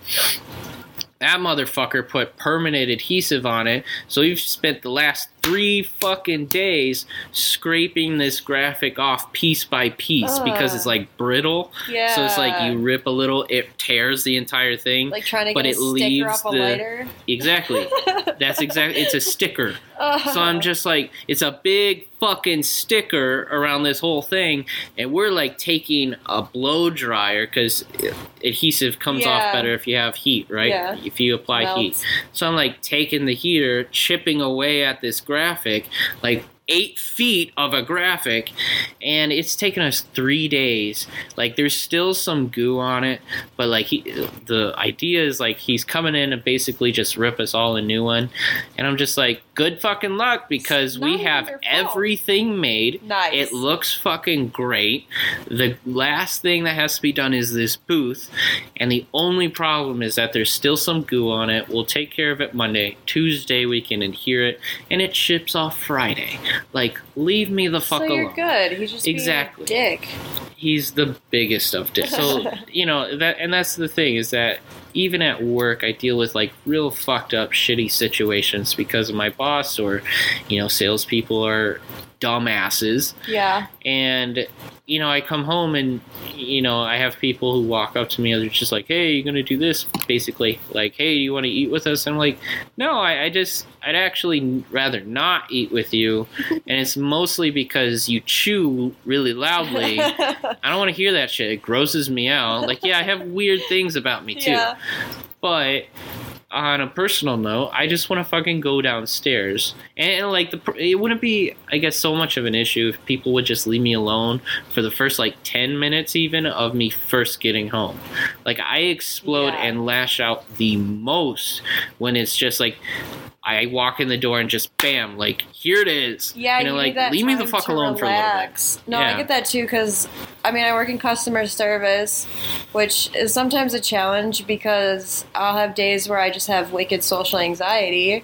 that motherfucker put permanent adhesive on it. So we've spent the last three fucking days scraping this graphic off piece by piece because it's like brittle yeah. so it's like you rip a little it tears the entire thing like trying to but get it sticker leaves off a the- lighter. exactly that's exactly it's a sticker Uh, so I'm just like, it's a big fucking sticker around this whole thing, and we're like taking a blow dryer because adhesive comes off better if you have heat, right? Yeah. If you apply heat. melts. So I'm like taking the heater, chipping away at this graphic, like eight feet of a graphic, and it's taken us three days. Like there's still some goo on it, but like he, the idea is like he's coming in and basically just rip us all a new one, and I'm just like, good fucking luck because we have even their fault. everything made. Nice. It looks fucking great. The last thing that has to be done is this booth, and the only problem is that there's still some goo on it. We'll take care of it Monday. Tuesday we can adhere it, and it ships off Friday. Like, leave me the fuck so alone. you're good. He's just Exactly. being a dick. He's the biggest of dicks. So you know that, and that's the thing is that even at work, I deal with like real fucked up, shitty situations because of my boss or, you know, salespeople are dumbasses Yeah. and you know i come home and you know i have people who walk up to me and they're just like hey you're gonna do this basically like hey do you want to eat with us i'm like no I, I just i'd actually rather not eat with you and it's mostly because you chew really loudly i don't want to hear that shit it grosses me out like yeah i have weird things about me too yeah. but on a personal note, I just want to fucking go downstairs, and, like the it wouldn't be, I guess, so much of an issue if people would just leave me alone for the first like ten minutes, even of me first getting home. Like I explode Yeah. and lash out the most when it's just like I walk in the door and just bam, like here it is. Yeah, you know, you like leave me the fuck alone for a little bit. relax. No, Yeah. I get that too because I mean I work in customer service, which is sometimes a challenge because I'll have days where I just have wicked social anxiety,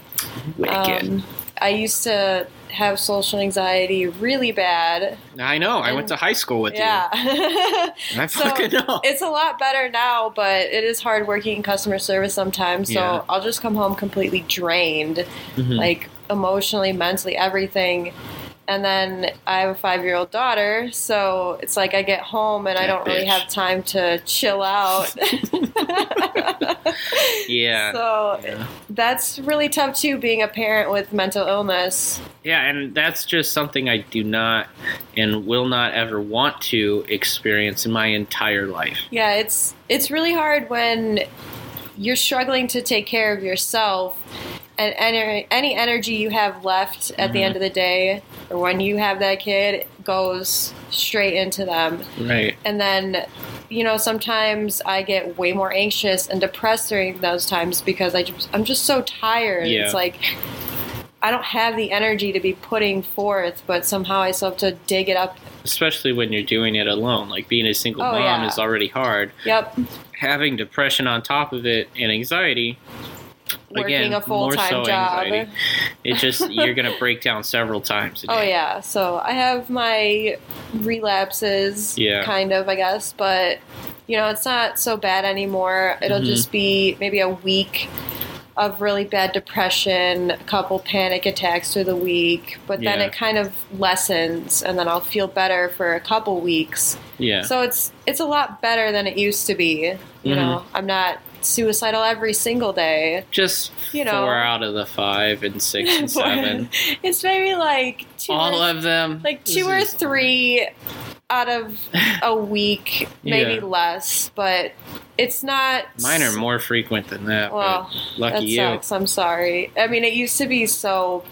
Wicked. um, I used to have social anxiety really bad. I know. I went to high school with yeah. you. I So, fucking know. it's a lot better now, but it is hard working in customer service sometimes. So Yeah. I'll just come home completely drained, Mhm. like emotionally, mentally, everything. And then I have a five year old daughter, so it's like I get home and I don't really have time to chill out. yeah. So yeah. that's really tough too, being a parent with mental illness. Yeah, and that's just something I do not and will not ever want to experience in my entire life. Yeah, it's it's really hard when you're struggling to take care of yourself and any, any energy you have left at the Mhm. end of the day or when you have that kid goes straight into them. Right. And then you know, sometimes I get way more anxious and depressed during those times because I just, I'm just so tired. Yeah. It's like I don't have the energy to be putting forth, but somehow I still have to dig it up. Especially when you're doing it alone. Like being a single Oh, mom yeah. is already hard. Yep, Having depression on top of it and anxiety, working again, a full time so job. anxiety. It just you're gonna break down several times a day. Oh yeah, so I have my relapses, Yeah. kind of, I guess, but you know, it's not so bad anymore. It'll Mhm. just be maybe a week of really bad depression, a couple panic attacks through the week, but then Yeah. it kind of lessens, and then I'll feel better for a couple weeks. Yeah. So it's it's a lot better than it used to be. You Mhm. know, I'm not suicidal every single day. just you know. four out of the five and six and seven. it's maybe like two All or of them. like This two or is- three out of a week, maybe Yeah. less, but it's not. Mine are more frequent than that. Well, lucky that you. sucks. I'm sorry. I mean, it used to be so.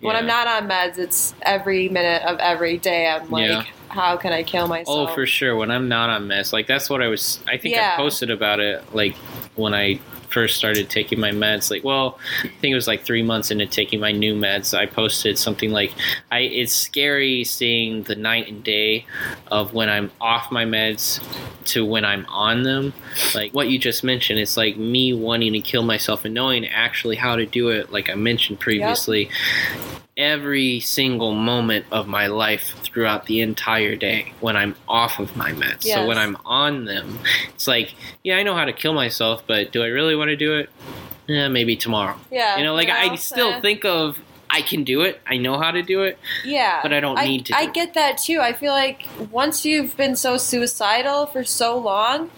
When I'm not on meds, it's every minute of every day. I'm like, Yeah. how can I kill oh, myself? Oh, for sure. When I'm not on meds, like that's what I was. I think Yeah. I posted about it, like when I first started taking my meds. Like, well, I think it was like three months into taking my new meds. I posted something like, "I." It's scary seeing the night and day of when I'm off my meds to when I'm on them. Like what you just mentioned, it's like me wanting to kill myself and knowing actually how to do it. Like I mentioned previously. Every single moment of my life throughout the entire day when I'm off of my meds. So when I'm on them, it's like, yeah, I know how to kill myself, but do I really want to do it? Yeah, maybe tomorrow. yeah, You know, like I still eh. think of I can do it. I know how to do it. Yeah, but I don't need to I do it. get that too. I feel like once you've been so suicidal for so long,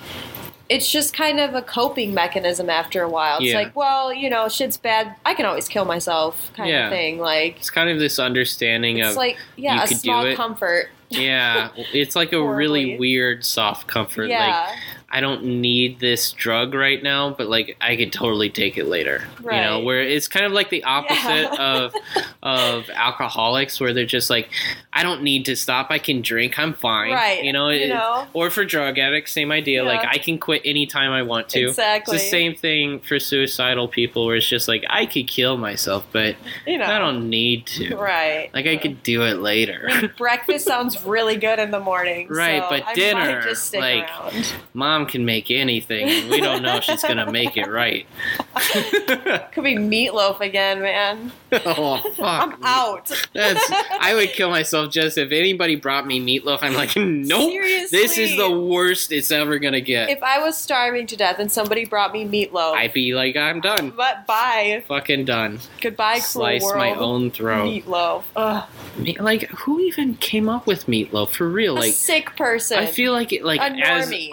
it's just kind of a coping mechanism after a while. It's Yeah. like, well, you know, shit's bad. I can always kill myself, kind Yeah. of thing. Like, It's kind of this understanding it's of like, yeah, you a small comfort. yeah, it's like a really weird soft comfort. Like yeah, I don't need this drug right now, but like I could totally take it later. Right. You know, where it's kind of like the opposite Yeah. of of alcoholics, where they're just like, I don't need to stop. I can drink. I'm fine. right. You know, you know, or for drug addicts, same idea. Like I can quit anytime I want to. exactly. It's the same thing for suicidal people, where it's just like I could kill myself, but You know, I don't need to. right. Like I could do it later. I mean, breakfast sounds really good in the morning. Right, so but I dinner, might just stick like, around. Mom can make anything, and we don't know if she's gonna make it right. Could be meatloaf again, man. oh fuck! I'm out. That's I would kill myself just if anybody brought me meatloaf. I'm like, nope. Seriously. This is the worst it's ever gonna get. If I was starving to death and somebody brought me meatloaf, I'd be like, I'm done. but bye, Fucking done. goodbye, cruel Slice world. my own throat. meatloaf. Ugh, Like, who even came up with meatloaf for real? a Like, sick person. I feel like it, like A as normie.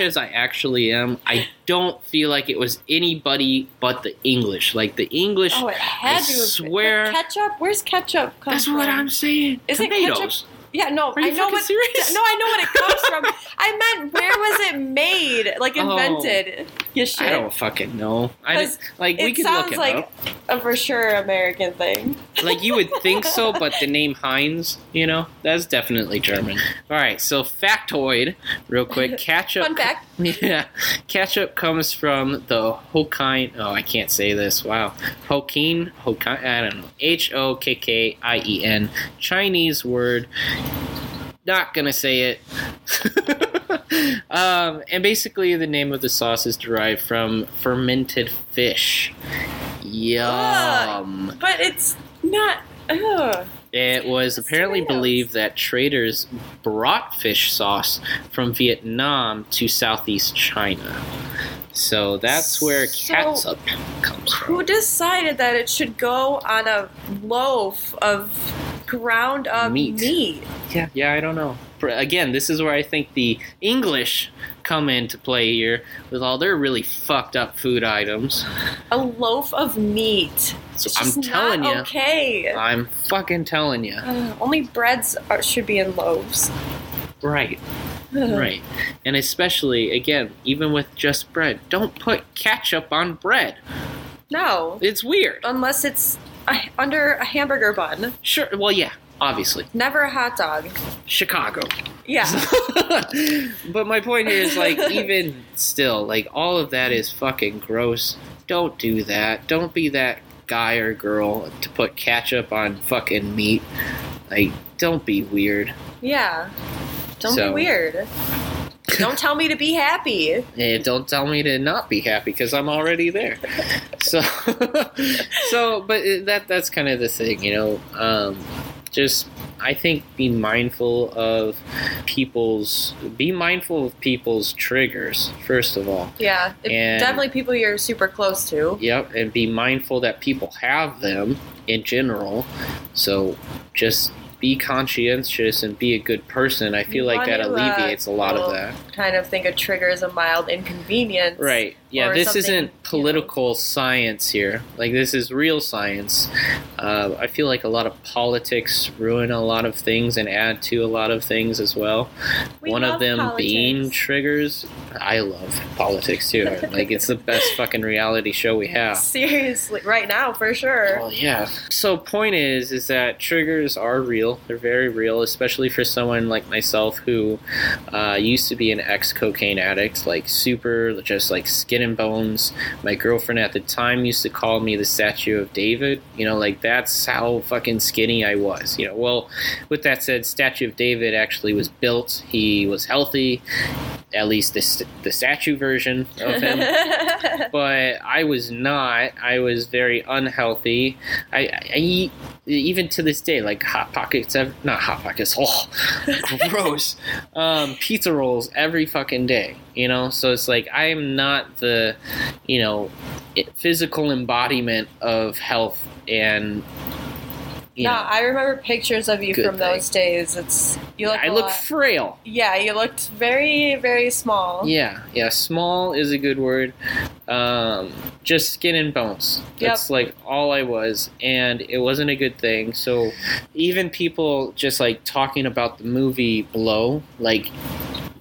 As I actually am, I don't feel like it was anybody but the English. Like the English. Oh, it had I to. swear- ketchup. Where's ketchup? Come that's from? what I'm saying. Is it Tomatoes. ketchup? Yeah, no, you I know what. serious? No, I know what it comes from. I meant where was it made? Like Oh. invented? You shit. I don't fucking know. I just, like we it could look it like up. a for sure American thing. Like you would think so, but the name Heinz, you know, that's definitely German. All right, so factoid, real quick. Ketchup. Fun fact. Yeah, ketchup comes from the Hokkien. Oh, I can't say this. Wow, Hokkien. Hokkien. I don't know. H O K K I E N. Chinese word. Not gonna say it. um, and basically, the name of the sauce is derived from fermented fish. Yum. But it's Not. It was apparently believed that traders brought fish sauce from Vietnam to southeast China. So that's where So- catsup comes from. Who decided that it should go on a loaf of ground up Meat. meat? Yeah, yeah, I don't know. Again, this is where I think the English come into play here with all their really fucked up food items. A loaf of meat. So It's I'm just telling you, Okay. I'm fucking telling you. Ugh, only breads are, should be in loaves. Right. Ugh. Right. And especially, again, even with just bread, don't put ketchup on bread. No, It's weird. unless it's a, under a hamburger bun. Sure. Well, yeah, obviously. Never a hot dog. Chicago. Yeah. but my point here is like, even still, like, all of that is fucking gross. Don't do that. Don't be that guy or girl to put ketchup on fucking meat. Like, don't be weird. Yeah. Don't So- be weird. Don't tell me to be happy. And don't tell me to not be happy because I'm already there. So, so, but that that's kind of the thing, you know. Um, just, I think, be mindful of people's, be mindful of people's triggers first of all. Yeah. And- definitely people you're super close to. Yep, and be mindful that people have them in general. So, just be conscientious and be a good person. I feel You like that to, uh, alleviates a lot of that. Kind of think a trigger is a mild inconvenience. Right. Yeah, this something, isn't political science here. Like, this is real science. Uh, I feel like a lot of politics ruin a lot of things and add to a lot of things as well. We One of them being triggers. I love politics too. like, it's the best fucking reality show we have. Seriously, right now for sure. Well, yeah. So, point is, is that triggers are real. They're very real, especially for someone like myself who uh, used to be an ex-cocaine addict, like super, just like skin and bones. My girlfriend at the time used to call me the Statue of David. You know, like that's how fucking skinny I was. You know, well, with that said, Statue of David actually was built. He was healthy, at least the the statue version of him but I was not. I was very unhealthy. I, I eat even to this day like hot pockets. ev- Not hot pockets. Oh, gross. Um, pizza rolls every fucking day. You know, so it's like I am not the, you know, physical embodiment of health and. No, know, I remember pictures of you from those days. It's you look. I look lot- frail. yeah, you looked very, very small. Yeah, yeah. Small is a good word. Um, just skin and bones. That's like all I was, and it wasn't a good thing. So even people just like talking about the movie Blow, like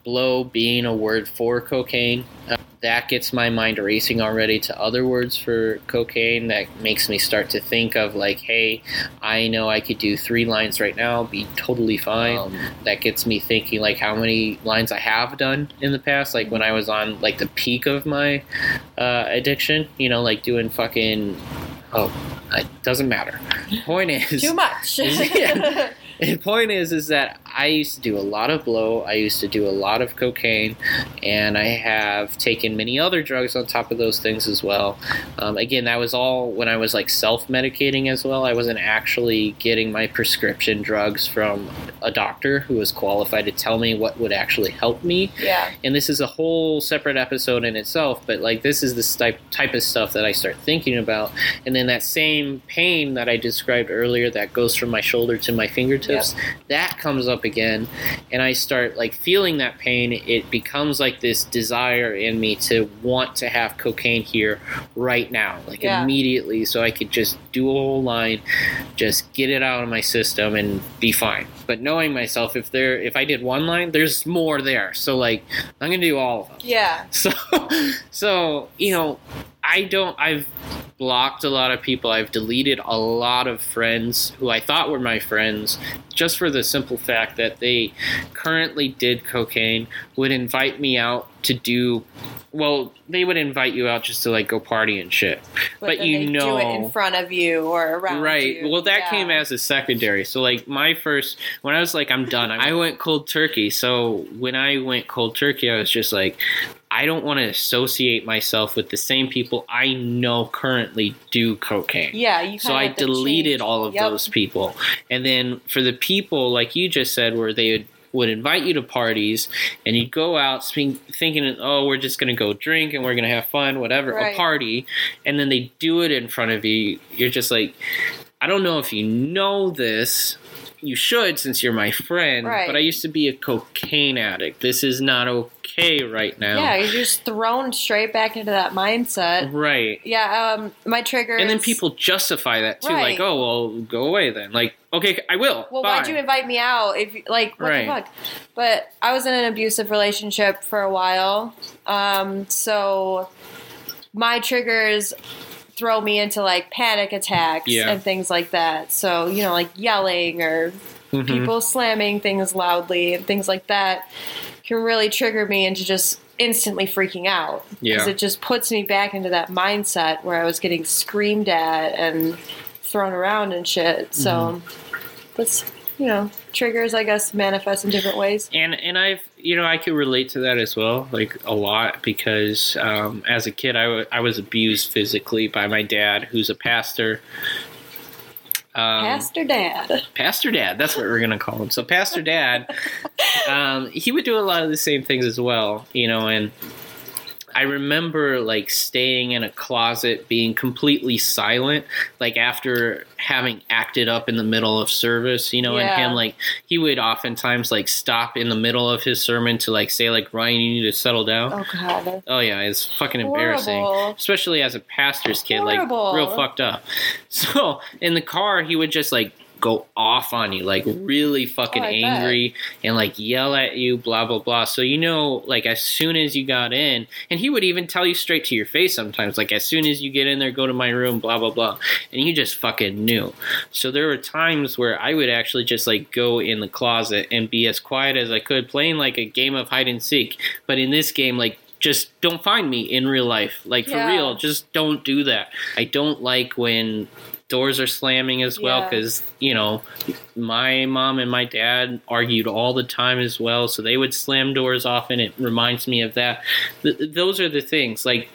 blow being a word for cocaine. Uh, that gets my mind racing already to other words for cocaine. That makes me start to think of like, hey, I know I could do three lines right now, be totally fine. Um, that gets me thinking like how many lines I have done in the past, like when I was on like the peak of my uh, addiction. You know, like doing fucking. Oh, it doesn't matter. Point is, Too much. Yeah. the point is, is that I used to do a lot of blow. I used to do a lot of cocaine, and I have taken many other drugs on top of those things as well. Um, again, that was all when I was like self-medicating as well. I wasn't actually getting my prescription drugs from a doctor who was qualified to tell me what would actually help me yeah. and this is a whole separate episode in itself but like this is the type type of stuff that I start thinking about and then that same pain that I described earlier that goes from my shoulder to my fingertips that comes up again and I start like feeling that pain it becomes like this desire in me to want to have cocaine here right now like Yeah. immediately so I could just do a whole line just get it out of my system and be fine but knowing myself if there if I did one line there's more there so like I'm gonna do all of them. Yeah. So, so you know, I don't. I've blocked a lot of people. I've deleted a lot of friends who I thought were my friends, just for the simple fact that they currently did cocaine, would invite me out to do well, they would invite you out just to like go party and shit. But then you know- do it in front of you or around right. you. Well, that Yeah. came as a secondary. So like my first when I was like I'm done. I went cold turkey. So when I went cold turkey, I was just like I don't want to associate myself with the same people I know currently do cocaine. Yeah, you. So I deleted change. all of Yep. those people. And then for the people, like you just said, where they would, would invite you to parties and you'd go out speak, thinking, oh, we're just going to go drink and we're going to have fun, whatever, Right. a party. And then they do it in front of you. You're just like, I don't know if you know this. You should since you're my friend, Right. but I used to be a cocaine addict. This is not okay right now. Yeah, you're just thrown straight back into that mindset. Right. Yeah, um, my trigger. And then people justify that too, Right. like, "Oh, well, go away then." Like, okay, I will. Well, Bye. why'd you invite me out? If like, what Right. the fuck? But I was in an abusive relationship for a while, um, so my triggers throw me into like panic attacks Yeah. and things like that. So you know, like yelling or Mhm. people slamming things loudly and things like that can really trigger me into just instantly freaking out because Yeah. it just puts me back into that mindset where I was getting screamed at and thrown around and shit. So Mm-hmm. that's you know triggers I guess manifest in different ways. and and I've you know I could relate to that as well, like a lot because um, as a kid I I was abused physically by my dad, who's a pastor. Um, Pastor Dad. Pastor Dad, that's what we're gonna call him. So Pastor Dad, um, he would do a lot of the same things as well, you know. And I remember like staying in a closet, being completely silent, like after having acted up in the middle of service, you know. Yeah. And him like he would oftentimes like stop in the middle of his sermon to like say like Ryan, you need to settle down. Oh god. Oh yeah, it's fucking embarrassing. Especially as a pastor's kid, Horrible. like real fucked up. So in the car, he would just like go off on you, like really fucking Oh, I bet. angry and like yell at you, blah blah blah. So you know, like as soon as you got in, and he would even tell you straight to your face sometimes, like as soon as you get in there, go to my room, blah blah blah, and you just fucking knew. So there were times where I would actually just like go in the closet and be as quiet as I could, playing like a game of hide and seek. But in this game, like just don't find me in real life. Like for real, just don't do that. I don't like when doors are slamming as well Yeah. because you know my mom and my dad argued all the time as well so they would slam doors often it reminds me of that Th- those are the things like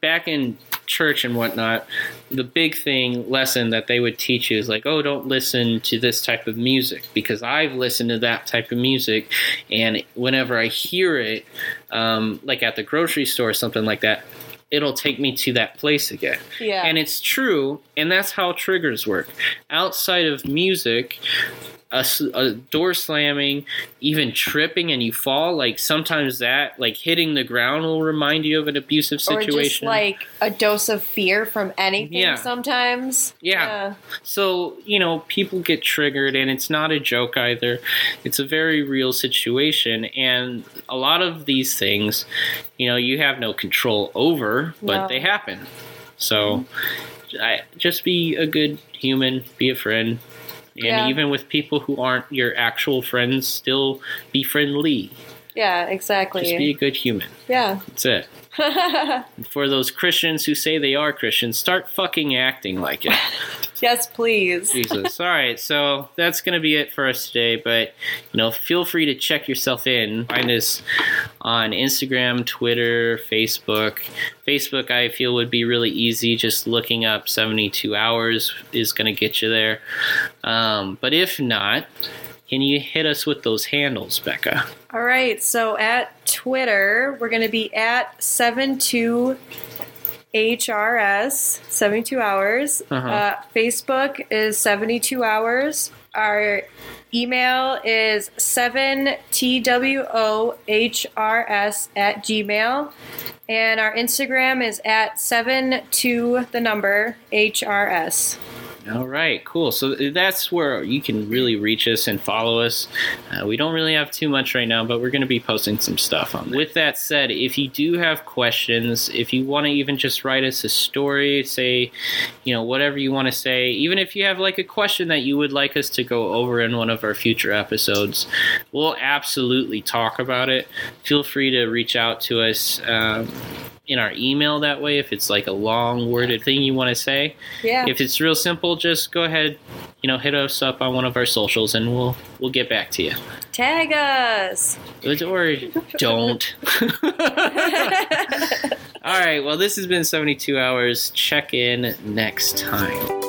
back in church and whatnot the big thing lesson that they would teach you is like oh don't listen to this type of music because i've listened to that type of music and whenever i hear it um, like at the grocery store or something like that it'll take me to that place again Yeah. and it's true, and that's how triggers work. Outside of music, a, a door slamming, even tripping and you fall, like sometimes that, like hitting the ground will remind you of an abusive or just situation. like a dose of fear from anything Yeah. sometimes. Yeah. So, you know, people get triggered, and it's not a joke either. It's a very real situation. And a lot of these things, you know, you have no control over, but No. they happen. So, I, just be a good human, be a friend. And Yeah. even with people who aren't your actual friends, still be friendly. Yeah, exactly. Just be a good human. yeah. That's it. For those Christians who say they are Christians, start fucking acting like it. yes, please. Jesus. All right, so that's gonna be it for us today. But you know, feel free to check yourself in. Find us on Instagram, Twitter, Facebook. Facebook, I feel would be really easy. Just looking up seventy-two hours is gonna get you there. Um, but if not, can you hit us with those handles, Becca? All right, so at Twitter, we're going to be at 72HRS, 72 hours. Uh-huh. Uh, Facebook is 72 hours. Our email is 7TWOHRS at Gmail. And our Instagram is at 72 the number HRS. All right, cool. So that's where you can really reach us and follow us. Uh, we don't really have too much right now, but we're going to be posting some stuff on. There. With that said, if you do have questions, if you want to even just write us a story, say, you know, whatever you want to say, even if you have like a question that you would like us to go over in one of our future episodes, we'll absolutely talk about it. Feel free to reach out to us. Um, in our email that way if it's like a long worded thing you want to say. Yeah. If it's real simple, just go ahead, you know, hit us up on one of our socials and we'll we'll get back to you. Tag us. Or don't. All right, well this has been 72 hours. Check in next time.